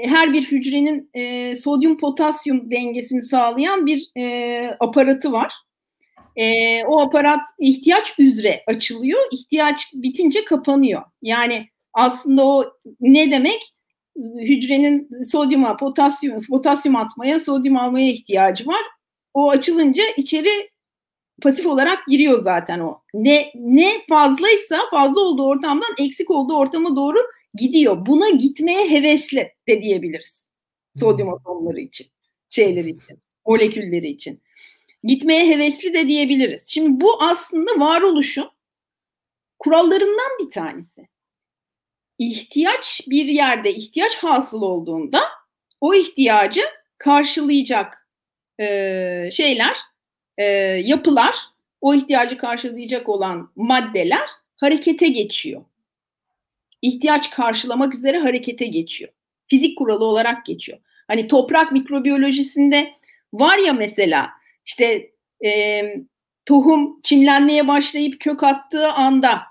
her bir hücrenin e, sodyum potasyum dengesini sağlayan bir e, aparatı var. E, o aparat ihtiyaç üzere açılıyor, ihtiyaç bitince kapanıyor. Yani aslında o ne demek? Hücrenin sodyuma, potasyum, potasyum atmaya, sodyum almaya ihtiyacı var. O açılınca içeri pasif olarak giriyor zaten o. Ne ne fazlaysa fazla olduğu ortamdan eksik olduğu ortama doğru gidiyor. Buna gitmeye hevesli de diyebiliriz. Sodyum hmm. atomları için, şeyleri için, molekülleri için. Gitmeye hevesli de diyebiliriz. Şimdi bu aslında varoluşun kurallarından bir tanesi. İhtiyaç bir yerde ihtiyaç hasıl olduğunda o ihtiyacı karşılayacak e, şeyler, e, yapılar, o ihtiyacı karşılayacak olan maddeler harekete geçiyor ihtiyaç karşılamak üzere harekete geçiyor. Fizik kuralı olarak geçiyor. Hani toprak mikrobiyolojisinde var ya mesela işte e, tohum çimlenmeye başlayıp kök attığı anda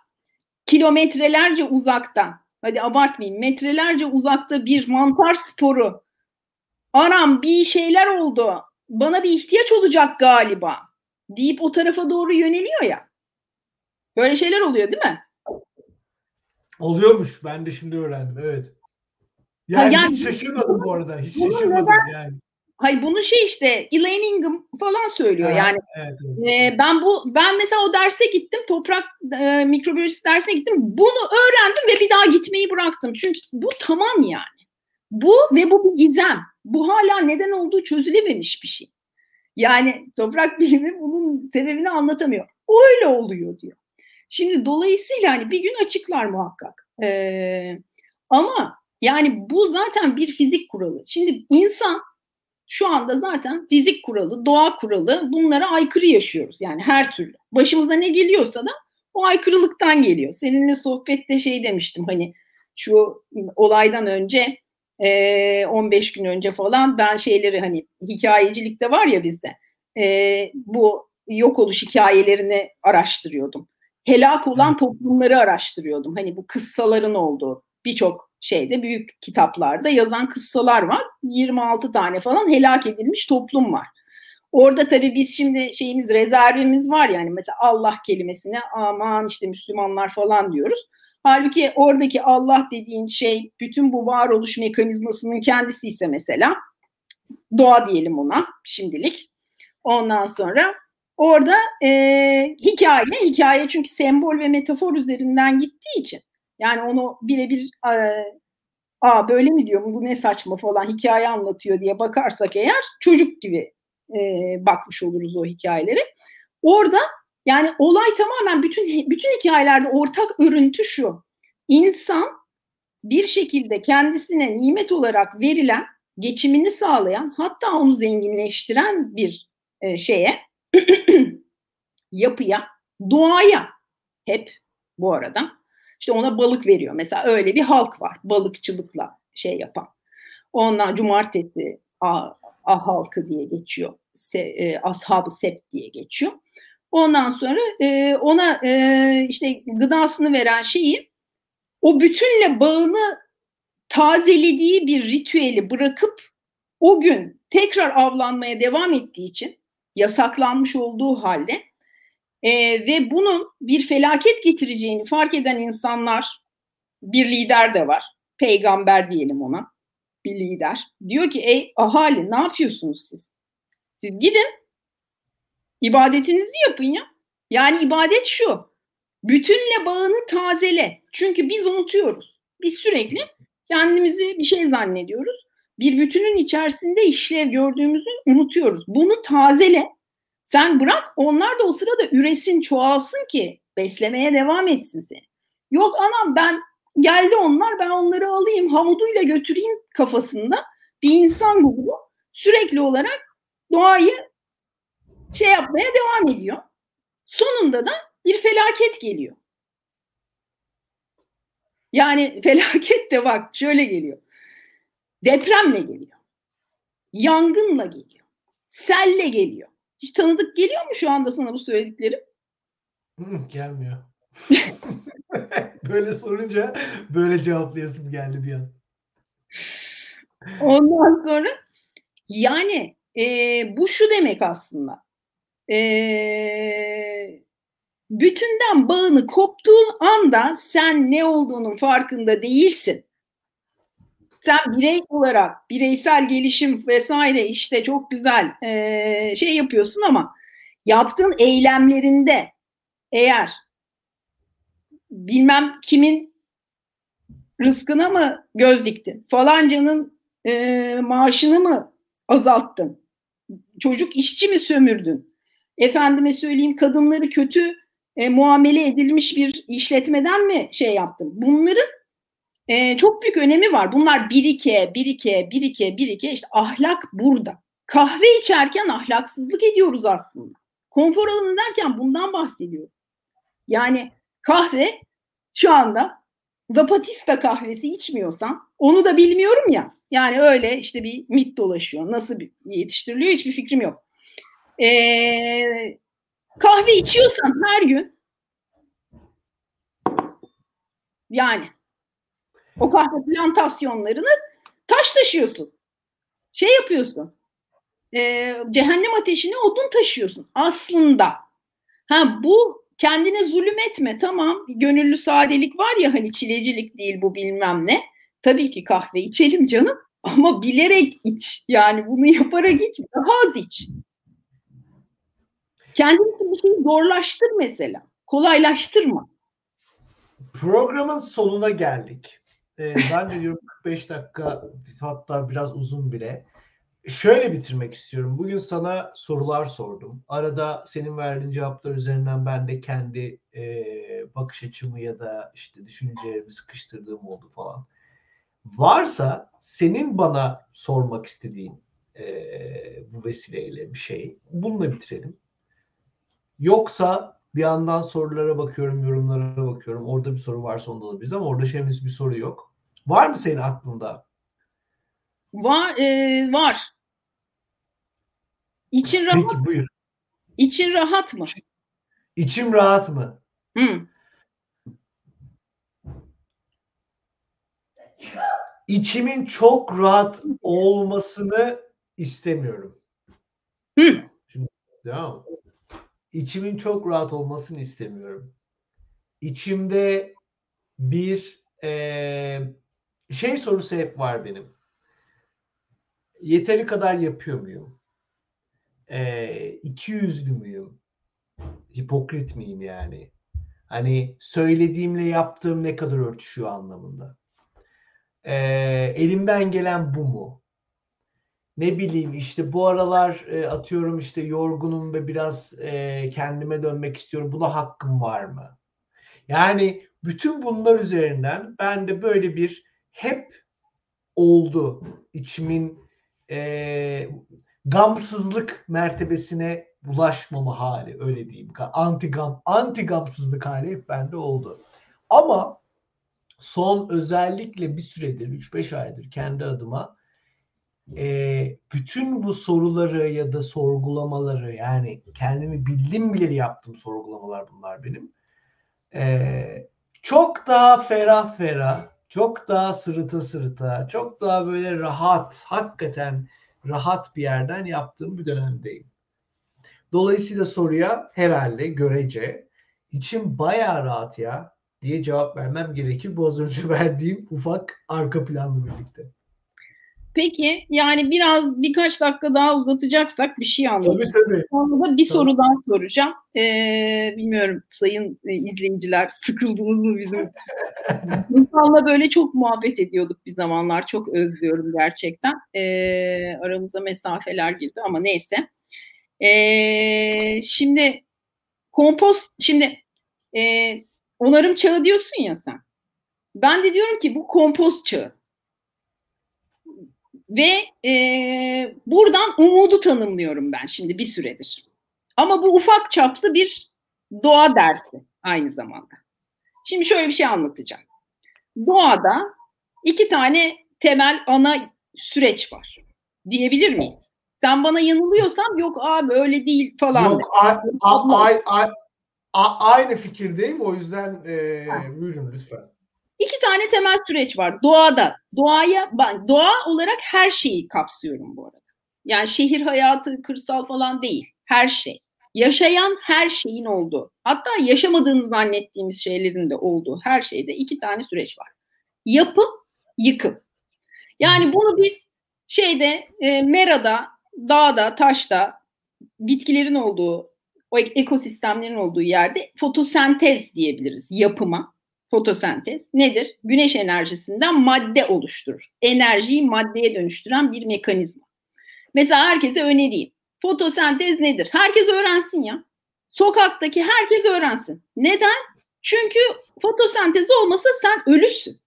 kilometrelerce uzakta hadi abartmayayım metrelerce uzakta bir mantar sporu aram bir şeyler oldu bana bir ihtiyaç olacak galiba deyip o tarafa doğru yöneliyor ya. Böyle şeyler oluyor değil mi? Oluyormuş. Ben de şimdi öğrendim. Evet. Yani, yani hiç şaşırmadım bu arada. Hiç şaşırmadım neden, yani. Hayır bunu şey işte Elaine Ingham falan söylüyor ha, yani. Evet, evet. E, ben bu ben mesela o derse gittim. Toprak e, mikrobiyolojisi dersine gittim. Bunu öğrendim ve bir daha gitmeyi bıraktım. Çünkü bu tamam yani. Bu ve bu bir gizem. Bu hala neden olduğu çözülememiş bir şey. Yani toprak bilimi bunun sebebini anlatamıyor. Öyle oluyor diyor. Şimdi dolayısıyla hani bir gün açıklar muhakkak. Ee, ama yani bu zaten bir fizik kuralı. Şimdi insan şu anda zaten fizik kuralı, doğa kuralı bunlara aykırı yaşıyoruz. Yani her türlü. Başımıza ne geliyorsa da o aykırılıktan geliyor. Seninle sohbette şey demiştim hani şu olaydan önce 15 gün önce falan ben şeyleri hani hikayecilikte var ya bizde bu yok oluş hikayelerini araştırıyordum helak olan toplumları araştırıyordum. Hani bu kıssaların olduğu birçok şeyde büyük kitaplarda yazan kıssalar var. 26 tane falan helak edilmiş toplum var. Orada tabii biz şimdi şeyimiz rezervimiz var yani mesela Allah kelimesine aman işte Müslümanlar falan diyoruz. Halbuki oradaki Allah dediğin şey bütün bu varoluş mekanizmasının kendisi ise mesela doğa diyelim ona şimdilik. Ondan sonra Orada e, hikaye, hikaye çünkü sembol ve metafor üzerinden gittiği için yani onu birebir e, aa böyle mi diyor bu ne saçma falan hikaye anlatıyor diye bakarsak eğer çocuk gibi e, bakmış oluruz o hikayeleri. Orada yani olay tamamen bütün bütün hikayelerde ortak örüntü şu. İnsan bir şekilde kendisine nimet olarak verilen, geçimini sağlayan, hatta onu zenginleştiren bir e, şeye yapıya, doğaya hep bu arada işte ona balık veriyor. Mesela öyle bir halk var balıkçılıkla şey yapan. Ondan cumartesi a, a halkı diye geçiyor. Se, e, ashab sept diye geçiyor. Ondan sonra e, ona e, işte gıdasını veren şeyi o bütünle bağını tazelediği bir ritüeli bırakıp o gün tekrar avlanmaya devam ettiği için yasaklanmış olduğu halde e, ve bunun bir felaket getireceğini fark eden insanlar bir lider de var. Peygamber diyelim ona. Bir lider. Diyor ki ey ahali ne yapıyorsunuz siz? Siz gidin ibadetinizi yapın ya. Yani ibadet şu. Bütünle bağını tazele. Çünkü biz unutuyoruz. Biz sürekli kendimizi bir şey zannediyoruz. Bir bütünün içerisinde işlev gördüğümüzü unutuyoruz. Bunu tazele. Sen bırak onlar da o sırada üresin, çoğalsın ki beslemeye devam etsin seni. Yok anam ben geldi onlar ben onları alayım hamuduyla götüreyim kafasında bir insan grubu sürekli olarak doğayı şey yapmaya devam ediyor. Sonunda da bir felaket geliyor. Yani felaket de bak şöyle geliyor. Depremle geliyor. Yangınla geliyor. Selle geliyor. Hiç tanıdık geliyor mu şu anda sana bu söylediklerim? Hı, gelmiyor. böyle sorunca böyle cevaplayasım geldi bir an. Ondan sonra yani e, bu şu demek aslında. E, bütünden bağını koptuğun anda sen ne olduğunun farkında değilsin. Sen birey olarak bireysel gelişim vesaire işte çok güzel e, şey yapıyorsun ama yaptığın eylemlerinde eğer bilmem kimin rızkına mı göz diktin? Falancanın e, maaşını mı azalttın? Çocuk işçi mi sömürdün? Efendime söyleyeyim kadınları kötü e, muamele edilmiş bir işletmeden mi şey yaptın? Bunların e, çok büyük önemi var. Bunlar birike, birike, birike, birike. İşte ahlak burada. Kahve içerken ahlaksızlık ediyoruz aslında. Konfor alanı derken bundan bahsediyorum. Yani kahve şu anda Zapatista kahvesi içmiyorsan onu da bilmiyorum ya. Yani öyle işte bir mit dolaşıyor. Nasıl yetiştiriliyor hiçbir fikrim yok. Ee, kahve içiyorsan her gün yani o kahve plantasyonlarını taş taşıyorsun. Şey yapıyorsun. E, cehennem ateşine odun taşıyorsun aslında. Ha bu kendine zulüm etme tamam gönüllü sadelik var ya hani çilecilik değil bu bilmem ne. Tabii ki kahve içelim canım ama bilerek iç. Yani bunu yaparak iç daha az iç. Kendin için bir şeyi zorlaştır mesela. Kolaylaştırma. Programın sonuna geldik. Ee, ben de diyorum 45 dakika hatta biraz uzun bile. Şöyle bitirmek istiyorum. Bugün sana sorular sordum. Arada senin verdiğin cevaplar üzerinden ben de kendi e, bakış açımı ya da işte düşüncelerimi sıkıştırdığım oldu falan. Varsa senin bana sormak istediğin e, bu vesileyle bir şey. Bununla bitirelim. Yoksa bir yandan sorulara bakıyorum, yorumlara bakıyorum. Orada bir soru varsa onda alabiliriz ama orada şeyimiz bir soru yok. Var mı senin aklında? Var, e, var. İçin rahat. Peki buyur. İçin rahat mı? İçim rahat mı? Hı. İçimin çok rahat olmasını istemiyorum. Hı. Şimdi devam. İçimin çok rahat olmasını istemiyorum. İçimde bir e, şey sorusu hep var benim. Yeteri kadar yapıyor muyum? E, iki yüzlü müyüm? Hipokrit miyim yani? Hani söylediğimle yaptığım ne kadar örtüşüyor anlamında. E, elimden gelen bu mu? Ne bileyim işte bu aralar e, atıyorum işte yorgunum ve biraz e, kendime dönmek istiyorum. Buna hakkım var mı? Yani bütün bunlar üzerinden ben de böyle bir hep oldu içimin e, gamsızlık mertebesine bulaşmama hali öyle diyeyim. Anti gam, anti gamsızlık hali hep bende oldu. Ama son özellikle bir süredir 3-5 aydır kendi adıma e, bütün bu soruları ya da sorgulamaları yani kendimi bildim bile yaptığım sorgulamalar bunlar benim. E, çok daha ferah ferah, çok daha sırıta sırıta, çok daha böyle rahat, hakikaten rahat bir yerden yaptığım bir dönemdeyim. Dolayısıyla soruya herhalde görece içim bayağı rahat ya diye cevap vermem gerekir. Bu az önce verdiğim ufak arka planla birlikte. Peki yani biraz birkaç dakika daha uzatacaksak bir şey anlatacağım. Tabii tabii. Sonra bir tabii. soru daha soracağım. Ee, bilmiyorum sayın e, izleyiciler sıkıldınız mı bizim? İnsanla böyle çok muhabbet ediyorduk bir zamanlar. Çok özlüyorum gerçekten. Ee, aramıza mesafeler girdi ama neyse. Ee, şimdi kompost, şimdi e, onarım çağı diyorsun ya sen. Ben de diyorum ki bu kompost çağı. Ve e, buradan umudu tanımlıyorum ben şimdi bir süredir. Ama bu ufak çaplı bir doğa dersi aynı zamanda. Şimdi şöyle bir şey anlatacağım. Doğada iki tane temel ana süreç var. Diyebilir miyiz? Sen bana yanılıyorsam yok abi öyle değil falan. Yok a, a, a, a, aynı fikirdeyim o yüzden e, buyurun lütfen. İki tane temel süreç var doğada. Doğaya ben doğa olarak her şeyi kapsıyorum bu arada. Yani şehir hayatı, kırsal falan değil. Her şey. Yaşayan her şeyin olduğu. Hatta yaşamadığını zannettiğimiz şeylerin de olduğu her şeyde iki tane süreç var. Yapım, yıkım. Yani bunu biz şeyde e, merada, dağda, taşta, bitkilerin olduğu, o ekosistemlerin olduğu yerde fotosentez diyebiliriz yapıma fotosentez nedir? Güneş enerjisinden madde oluşturur. Enerjiyi maddeye dönüştüren bir mekanizma. Mesela herkese önereyim. Fotosentez nedir? Herkes öğrensin ya. Sokaktaki herkes öğrensin. Neden? Çünkü fotosentez olmasa sen ölüsün.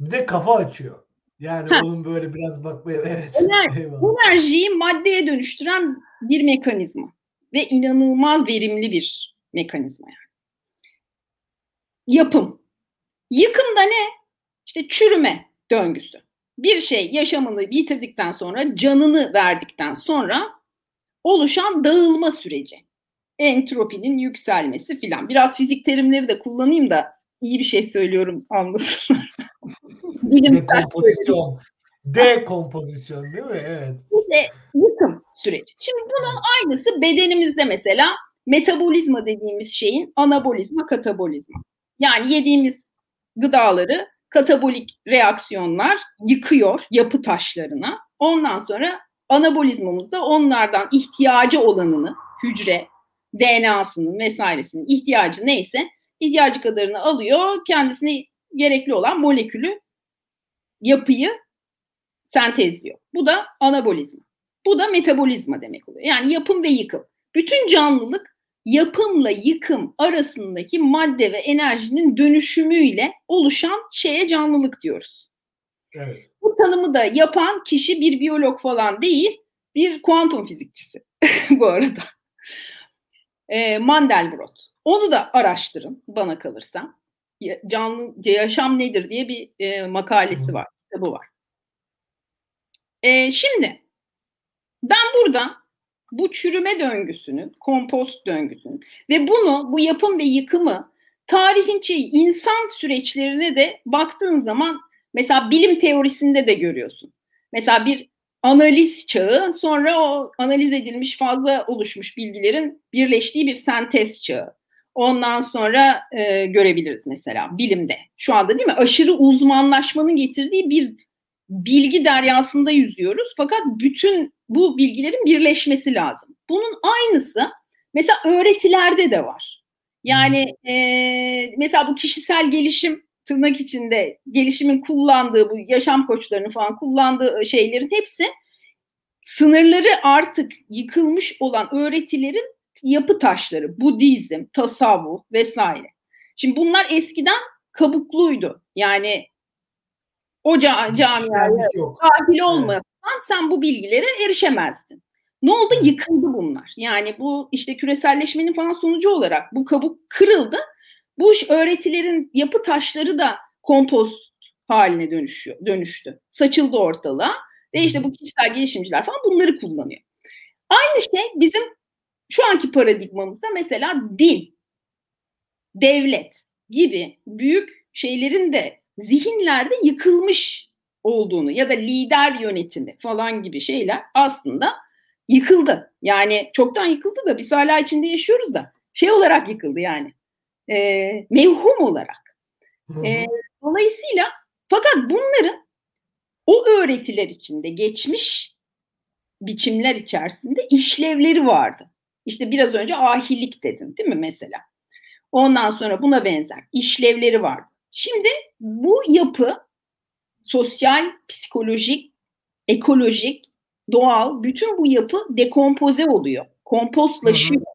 Bir de kafa açıyor. Yani ha. onun böyle biraz bakmaya evet. Ener, enerjiyi maddeye dönüştüren bir mekanizma ve inanılmaz verimli bir mekanizma yani yapım. Yıkım da ne? İşte çürüme döngüsü. Bir şey yaşamını bitirdikten sonra, canını verdikten sonra oluşan dağılma süreci. Entropinin yükselmesi filan. Biraz fizik terimleri de kullanayım da iyi bir şey söylüyorum anlasınlar. Dekompozisyon. Dekompozisyon değil mi? Evet. İşte yıkım süreci. Şimdi bunun aynısı bedenimizde mesela metabolizma dediğimiz şeyin anabolizma, katabolizma. Yani yediğimiz gıdaları katabolik reaksiyonlar yıkıyor yapı taşlarına. Ondan sonra anabolizmamızda onlardan ihtiyacı olanını hücre, DNA'sının vesairesinin ihtiyacı neyse ihtiyacı kadarını alıyor. Kendisine gerekli olan molekülü yapıyı sentezliyor. Bu da anabolizma. Bu da metabolizma demek oluyor. Yani yapım ve yıkım. Bütün canlılık yapımla yıkım arasındaki madde ve enerjinin dönüşümüyle oluşan şeye canlılık diyoruz. Evet. Bu tanımı da yapan kişi bir biyolog falan değil, bir kuantum fizikçisi bu arada. E, Mandelbrot. Onu da araştırın bana kalırsa. Canlı yaşam nedir diye bir e, makalesi var, kitabı var. E, şimdi ben burada bu çürüme döngüsünün, kompost döngüsünün ve bunu, bu yapım ve yıkımı tarihin şey, insan süreçlerine de baktığın zaman mesela bilim teorisinde de görüyorsun. Mesela bir analiz çağı, sonra o analiz edilmiş fazla oluşmuş bilgilerin birleştiği bir sentez çağı. Ondan sonra e, görebiliriz mesela bilimde. Şu anda değil mi? Aşırı uzmanlaşmanın getirdiği bir bilgi deryasında yüzüyoruz. Fakat bütün bu bilgilerin birleşmesi lazım. Bunun aynısı mesela öğretilerde de var. Yani e, mesela bu kişisel gelişim tırnak içinde gelişimin kullandığı bu yaşam koçlarını falan kullandığı şeylerin hepsi sınırları artık yıkılmış olan öğretilerin yapı taşları, Budizm, tasavvuf vesaire. Şimdi bunlar eskiden kabukluydu. Yani o ca- camiaya dahil olmasan evet. sen bu bilgilere erişemezdin. Ne oldu? Yıkıldı bunlar. Yani bu işte küreselleşmenin falan sonucu olarak bu kabuk kırıldı. Bu öğretilerin yapı taşları da kompost haline dönüşüyor, dönüştü. Saçıldı ortalığa ve işte bu kişisel gelişimciler falan bunları kullanıyor. Aynı şey bizim şu anki paradigmamızda mesela din, devlet gibi büyük şeylerin de zihinlerde yıkılmış olduğunu ya da lider yönetimi falan gibi şeyler aslında yıkıldı. Yani çoktan yıkıldı da biz hala içinde yaşıyoruz da şey olarak yıkıldı yani. E, mevhum olarak. E, dolayısıyla fakat bunların o öğretiler içinde geçmiş biçimler içerisinde işlevleri vardı. İşte biraz önce ahilik dedin değil mi mesela? Ondan sonra buna benzer işlevleri var. Şimdi bu yapı sosyal, psikolojik, ekolojik, doğal bütün bu yapı dekompoze oluyor. Kompostlaşıyor. Hı hı.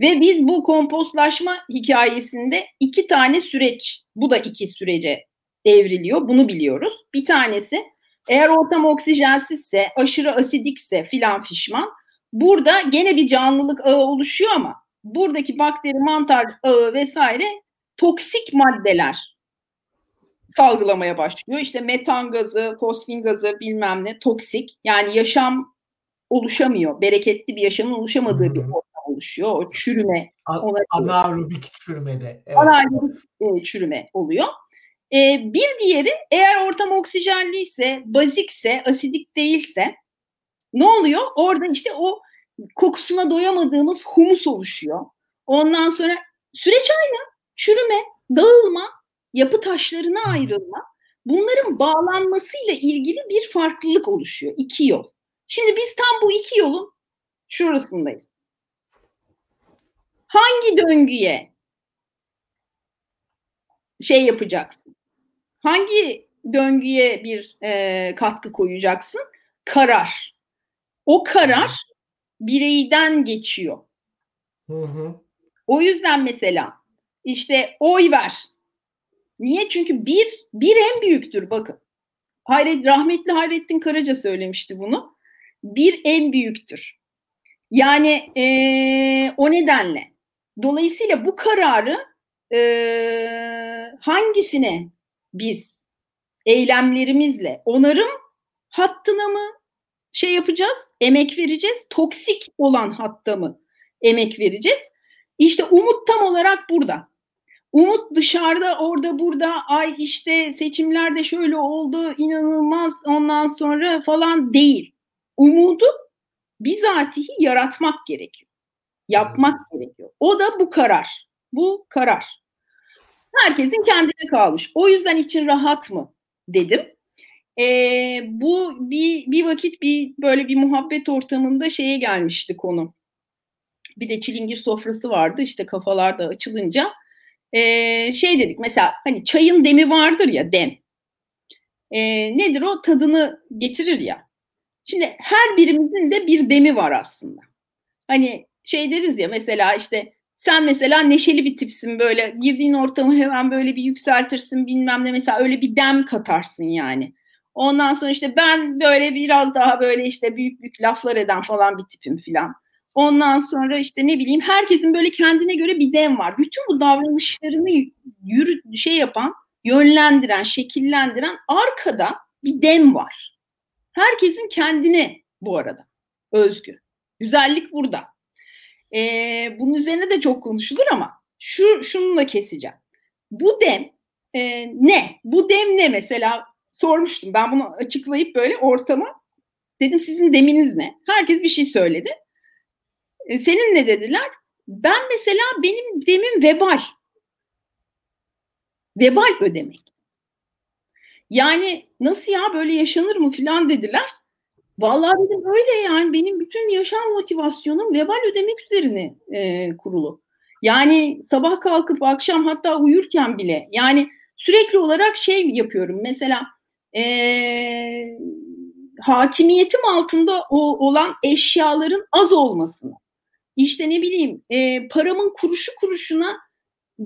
Ve biz bu kompostlaşma hikayesinde iki tane süreç, bu da iki sürece evriliyor. Bunu biliyoruz. Bir tanesi eğer ortam oksijensizse, aşırı asidikse filan fişman burada gene bir canlılık ağı oluşuyor ama buradaki bakteri, mantar ağı vesaire toksik maddeler salgılamaya başlıyor. İşte metan gazı, fosfin gazı bilmem ne toksik. Yani yaşam oluşamıyor. Bereketli bir yaşamın oluşamadığı bir ortam oluşuyor. O çürüme. Anaerobik çürümede. Evet. Anaerobik e, çürüme oluyor. E, bir diğeri eğer ortam oksijenliyse, bazikse, asidik değilse ne oluyor? Orada işte o kokusuna doyamadığımız humus oluşuyor. Ondan sonra süreç aynı. Çürüme, dağılma, yapı taşlarına ayrılma. Bunların bağlanmasıyla ilgili bir farklılık oluşuyor. İki yol. Şimdi biz tam bu iki yolun şurasındayız. Hangi döngüye şey yapacaksın? Hangi döngüye bir e, katkı koyacaksın? Karar. O karar bireyden geçiyor. Hı hı. O yüzden mesela işte oy ver. Niye? Çünkü bir, bir en büyüktür bakın. Hayret, rahmetli Hayrettin Karaca söylemişti bunu. Bir en büyüktür. Yani ee, o nedenle. Dolayısıyla bu kararı ee, hangisine biz eylemlerimizle onarım hattına mı şey yapacağız, emek vereceğiz, toksik olan hatta mı emek vereceğiz? İşte umut tam olarak burada. Umut dışarıda orada burada ay işte seçimlerde şöyle oldu inanılmaz ondan sonra falan değil. Umudu bizatihi yaratmak gerekiyor. Yapmak gerekiyor. O da bu karar. Bu karar. Herkesin kendine kalmış. O yüzden için rahat mı dedim. Ee, bu bir, bir vakit bir böyle bir muhabbet ortamında şeye gelmişti konu. Bir de çilingir sofrası vardı işte kafalar da açılınca e, şey dedik mesela hani çayın demi vardır ya dem. E, nedir o? Tadını getirir ya. Şimdi her birimizin de bir demi var aslında. Hani şey deriz ya mesela işte sen mesela neşeli bir tipsin böyle girdiğin ortamı hemen böyle bir yükseltirsin bilmem ne mesela öyle bir dem katarsın yani. Ondan sonra işte ben böyle biraz daha böyle işte büyük büyük laflar eden falan bir tipim filan. Ondan sonra işte ne bileyim herkesin böyle kendine göre bir dem var. Bütün bu davranışlarını yürü, şey yapan, yönlendiren, şekillendiren arkada bir dem var. Herkesin kendine bu arada özgü. Güzellik burada. Ee, bunun üzerine de çok konuşulur ama şu şununla keseceğim. Bu dem e, ne? Bu dem ne mesela? Sormuştum. Ben bunu açıklayıp böyle ortama dedim sizin deminiz ne? Herkes bir şey söyledi. E, senin ne dediler? Ben mesela benim demim vebal. Vebal ödemek. Yani nasıl ya böyle yaşanır mı filan dediler. Vallahi dedim öyle yani benim bütün yaşam motivasyonum vebal ödemek üzerine e, kurulu. Yani sabah kalkıp akşam hatta uyurken bile yani sürekli olarak şey yapıyorum. Mesela e, hakimiyetim altında o, olan eşyaların az olmasını işte ne bileyim e, paramın kuruşu kuruşuna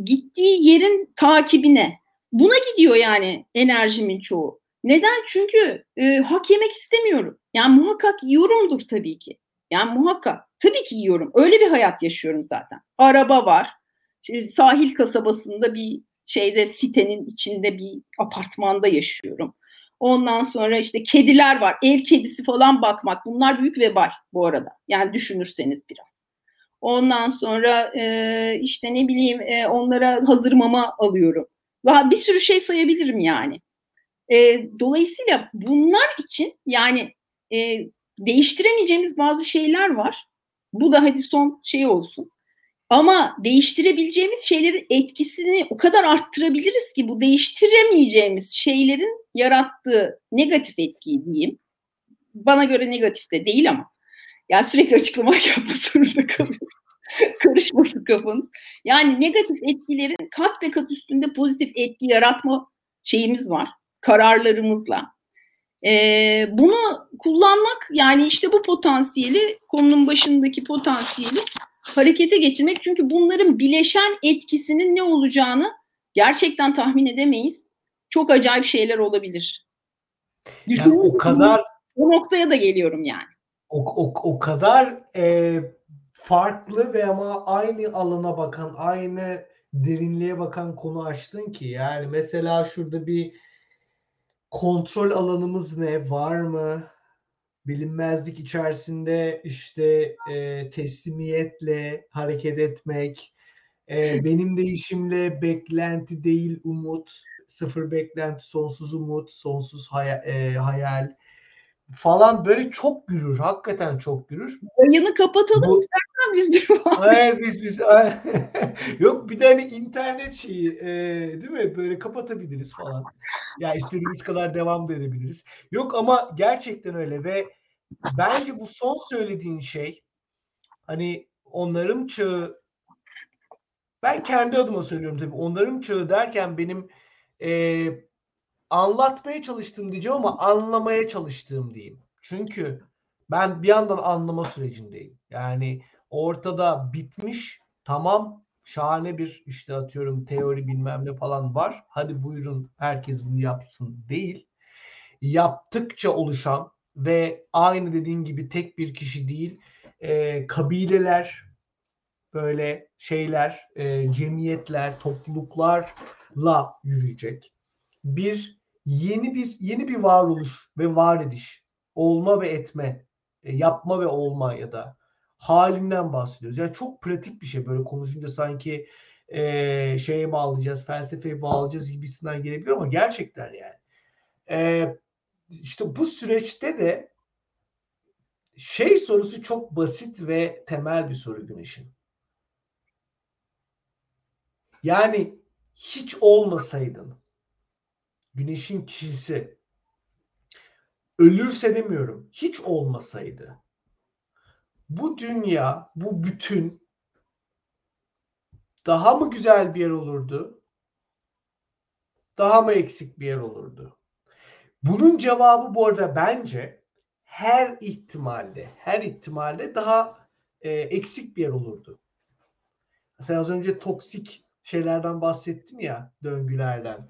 gittiği yerin takibine buna gidiyor yani enerjimin çoğu. Neden? Çünkü e, hak yemek istemiyorum. Yani muhakkak yiyorumdur tabii ki. Yani muhakkak tabii ki yiyorum. Öyle bir hayat yaşıyorum zaten. Araba var. Sahil kasabasında bir şeyde sitenin içinde bir apartmanda yaşıyorum. Ondan sonra işte kediler var. Ev kedisi falan bakmak. Bunlar büyük vebal bu arada. Yani düşünürseniz biraz. Ondan sonra e, işte ne bileyim e, onlara hazır mama alıyorum. Bir sürü şey sayabilirim yani. E, dolayısıyla bunlar için yani e, değiştiremeyeceğimiz bazı şeyler var. Bu da hadi son şey olsun. Ama değiştirebileceğimiz şeylerin etkisini o kadar arttırabiliriz ki bu değiştiremeyeceğimiz şeylerin yarattığı negatif etkiyi diyeyim. Bana göre negatif de değil ama. Yani sürekli açıklama yapmak zorunda kalıyorum. Karışmasın kafanız. Yani negatif etkilerin kat be kat üstünde pozitif etki yaratma şeyimiz var. Kararlarımızla. Ee, bunu kullanmak yani işte bu potansiyeli konunun başındaki potansiyeli harekete geçirmek. Çünkü bunların bileşen etkisinin ne olacağını gerçekten tahmin edemeyiz. Çok acayip şeyler olabilir. Yani o kadar o noktaya da geliyorum yani. O, o, o kadar e, farklı ve ama aynı alana bakan, aynı derinliğe bakan konu açtın ki yani mesela şurada bir kontrol alanımız ne var mı? Bilinmezlik içerisinde işte e, teslimiyetle hareket etmek, e, benim değişimle beklenti değil umut, sıfır beklenti, sonsuz umut, sonsuz hayal, e, hayal falan böyle çok gürür. Hakikaten çok gürür. Yayını kapatalım Bu, istersen biz de. Hayır biz biz yok bir tane internet şeyi e, değil mi? Böyle kapatabiliriz falan. Ya istediğimiz kadar devam da edebiliriz. Yok ama gerçekten öyle ve bence bu son söylediğin şey hani onların çağı ben kendi adıma söylüyorum tabii. Onların çağı derken benim e, anlatmaya çalıştım diyeceğim ama anlamaya çalıştığım diyeyim. Çünkü ben bir yandan anlama sürecindeyim. Yani ortada bitmiş tamam şahane bir işte atıyorum teori bilmem ne falan var. Hadi buyurun herkes bunu yapsın değil. Yaptıkça oluşan ve aynı dediğin gibi tek bir kişi değil e, kabileler böyle şeyler e, cemiyetler topluluklarla yürüyecek bir yeni bir yeni bir varoluş ve var ediş, olma ve etme, e, yapma ve olma ya da halinden bahsediyoruz. Yani çok pratik bir şey böyle konuşunca sanki e, şeye bağlayacağız, felsefeye bağlayacağız gibisinden gelebilir ama gerçekten yani. E, işte bu süreçte de şey sorusu çok basit ve temel bir soru Güneş'in. Yani hiç olmasaydın güneşin kişisi ölürse demiyorum hiç olmasaydı bu dünya bu bütün daha mı güzel bir yer olurdu? Daha mı eksik bir yer olurdu? Bunun cevabı bu arada bence her ihtimalde, her ihtimalde daha e, eksik bir yer olurdu. Sen az önce toksik şeylerden bahsettin ya, döngülerden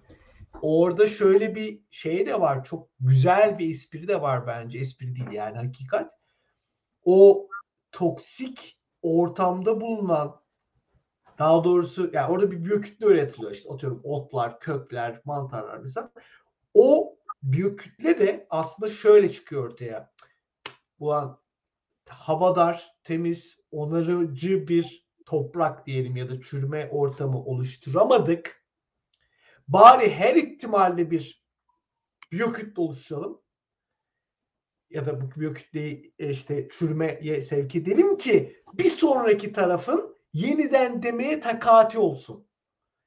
orada şöyle bir şey de var. Çok güzel bir espri de var bence. Espri değil yani hakikat. O toksik ortamda bulunan daha doğrusu yani orada bir biyokütle üretiliyor işte atıyorum otlar, kökler, mantarlar mesela. O biyokütle de aslında şöyle çıkıyor ortaya. Ulan havadar, temiz, onarıcı bir toprak diyelim ya da çürüme ortamı oluşturamadık bari her ihtimalle bir biyokütle oluşturalım ya da bu biyokütleyi e, işte çürümeye sevk edelim ki bir sonraki tarafın yeniden demeye takati olsun.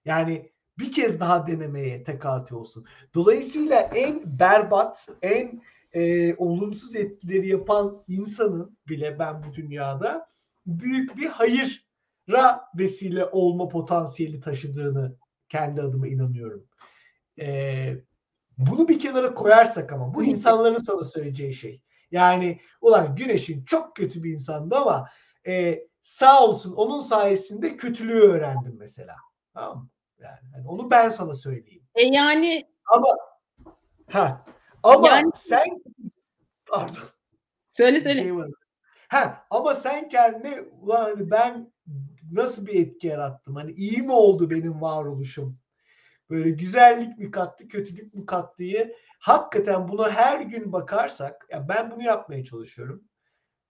Yani bir kez daha denemeye tekati olsun. Dolayısıyla en berbat, en e, olumsuz etkileri yapan insanın bile ben bu dünyada büyük bir hayıra vesile olma potansiyeli taşıdığını kendi adıma inanıyorum. Ee, bunu bir kenara koyarsak ama bu insanların sana söyleyeceği şey. Yani ulan Güneş'in çok kötü bir insandı ama e, sağ olsun onun sayesinde kötülüğü öğrendim mesela. Tamam mı? Yani, yani onu ben sana söyleyeyim. E yani ama ha ama yani, sen pardon. Söyle söyle. Şey ha ama sen kendine ulan hani ben nasıl bir etki yarattım? Hani iyi mi oldu benim varoluşum? Böyle güzellik mi kattı, kötülük mü kattı diye hakikaten buna her gün bakarsak, ya ben bunu yapmaya çalışıyorum.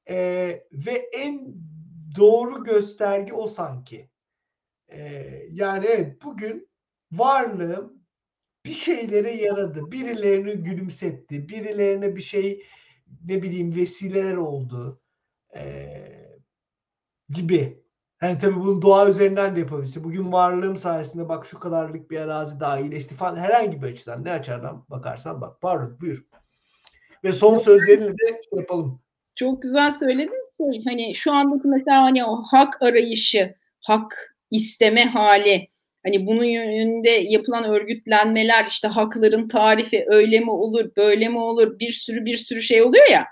Ee, ve en doğru gösterge o sanki. Ee, yani evet bugün varlığım bir şeylere yaradı. Birilerini gülümsetti. Birilerine bir şey ne bileyim vesileler oldu. Ee, gibi Hani tabii bunu doğa üzerinden de yapabilirsin. Bugün varlığım sayesinde bak şu kadarlık bir arazi daha iyileşti falan. Herhangi bir açıdan ne açardan bakarsan bak. Pardon buyur. Ve son sözlerini de şey yapalım. Çok güzel söyledin. Şey, hani şu andaki mesela hani o hak arayışı, hak isteme hali, hani bunun yönünde yapılan örgütlenmeler, işte hakların tarifi öyle mi olur, böyle mi olur, bir sürü bir sürü şey oluyor ya.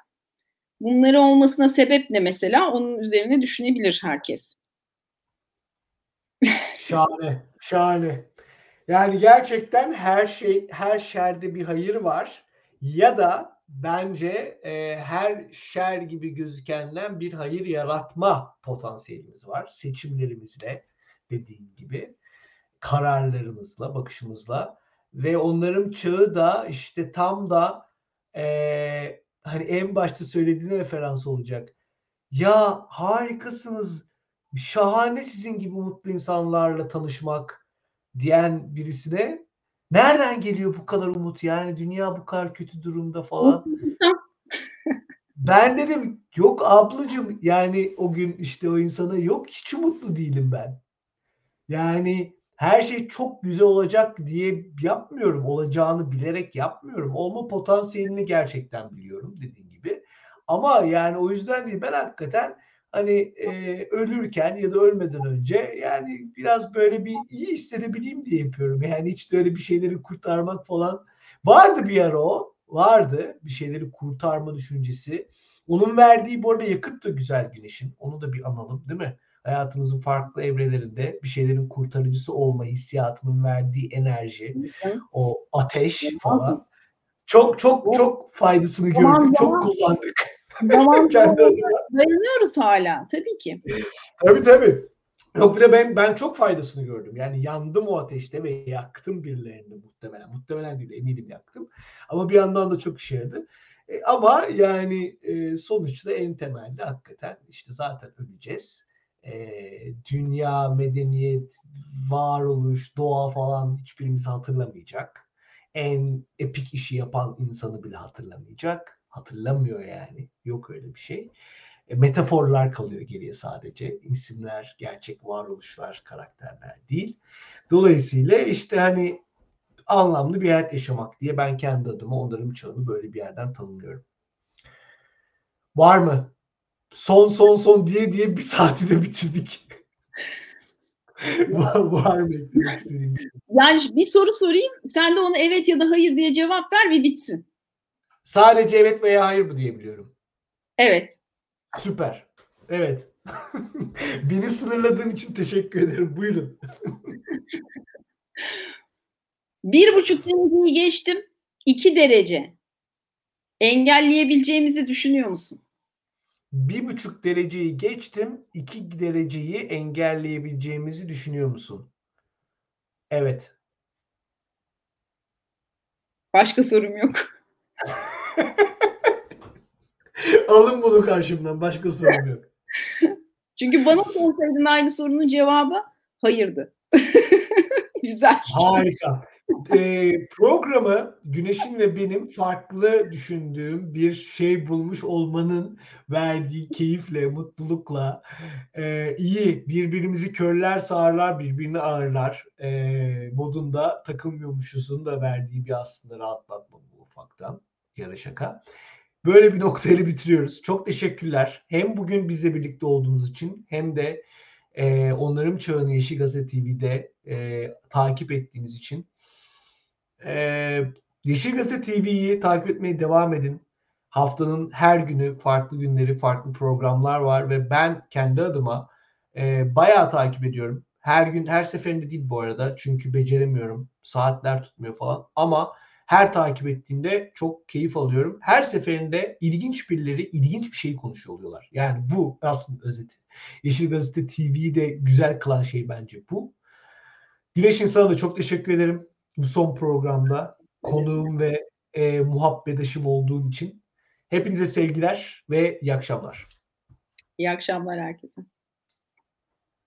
Bunları olmasına sebep ne mesela? Onun üzerine düşünebilir herkes. Şahane, şahane. Yani gerçekten her şey, her şerde bir hayır var. Ya da bence e, her şer gibi gözükenden bir hayır yaratma potansiyelimiz var. Seçimlerimizle dediğim gibi, kararlarımızla, bakışımızla ve onların çağı da işte tam da e, hani en başta söylediğine referans olacak. Ya harikasınız, şahane sizin gibi mutlu insanlarla tanışmak diyen birisine nereden geliyor bu kadar umut yani dünya bu kadar kötü durumda falan. ben dedim yok ablacığım yani o gün işte o insana yok hiç umutlu değilim ben. Yani her şey çok güzel olacak diye yapmıyorum. Olacağını bilerek yapmıyorum. Olma potansiyelini gerçekten biliyorum dediğim gibi. Ama yani o yüzden değil ben hakikaten hani e, ölürken ya da ölmeden önce yani biraz böyle bir iyi hissedebileyim diye yapıyorum. Yani hiç de öyle bir şeyleri kurtarmak falan vardı bir ara o. Vardı bir şeyleri kurtarma düşüncesi. Onun verdiği bu arada yakıt da güzel güneşin. Onu da bir analım değil mi? Hayatımızın farklı evrelerinde bir şeylerin kurtarıcısı olma hissiyatının verdiği enerji, o ateş falan. Çok çok çok faydasını gördük. Çok kullandık. Zaman dayanıyoruz hala tabii ki. Tabii tabii. Yok bir de ben, ben çok faydasını gördüm. Yani yandım o ateşte ve yaktım birilerini muhtemelen. Muhtemelen değil eminim yaktım. Ama bir yandan da çok işe yaradı. E, ama yani e, sonuçta en temelde hakikaten işte zaten öleceğiz. E, dünya, medeniyet, varoluş, doğa falan hiçbirimizi hatırlamayacak. En epik işi yapan insanı bile hatırlamayacak hatırlamıyor yani. Yok öyle bir şey. E, metaforlar kalıyor geriye sadece. İsimler, gerçek varoluşlar, karakterler değil. Dolayısıyla işte hani anlamlı bir hayat yaşamak diye ben kendi adıma onların çağını böyle bir yerden tanımlıyorum. Var mı? Son son son diye diye bir saati de bitirdik. var, mı eklemek istediğim şey? Yani bir soru sorayım. Sen de ona evet ya da hayır diye cevap ver ve bitsin. Sadece evet veya hayır mı diyebiliyorum? Evet. Süper. Evet. Beni sınırladığın için teşekkür ederim. Buyurun. bir buçuk dereceyi geçtim. İki derece. Engelleyebileceğimizi düşünüyor musun? Bir buçuk dereceyi geçtim. iki dereceyi engelleyebileceğimizi düşünüyor musun? Evet. Başka sorum yok. Alın bunu karşımdan. Başka sorun yok. Çünkü bana sorsaydın aynı sorunun cevabı hayırdı. Güzel. Harika. Ee, programı Güneş'in ve benim farklı düşündüğüm bir şey bulmuş olmanın verdiği keyifle, mutlulukla e, iyi birbirimizi körler sağırlar, birbirini ağırlar e, modunda takılmıyormuşuzun da verdiği bir aslında rahatlatma bu ufaktan. Yarı şaka. Böyle bir noktayla bitiriyoruz. Çok teşekkürler. Hem bugün bizle birlikte olduğunuz için hem de e, Onarım Çağını Yeşil Gazete TV'de e, takip ettiğiniz için. E, Yeşil Gazete TV'yi takip etmeye devam edin. Haftanın her günü farklı günleri, farklı programlar var ve ben kendi adıma e, bayağı takip ediyorum. Her gün, her seferinde değil bu arada. Çünkü beceremiyorum. Saatler tutmuyor falan. Ama her takip ettiğimde çok keyif alıyorum. Her seferinde ilginç birileri ilginç bir şeyi konuşuyor oluyorlar. Yani bu aslında özeti. Yeşil Gazete TV'yi de güzel kılan şey bence bu. Güneş insana da çok teşekkür ederim. Bu son programda konuğum ve e, muhabbedaşım olduğum için. Hepinize sevgiler ve iyi akşamlar. İyi akşamlar herkese.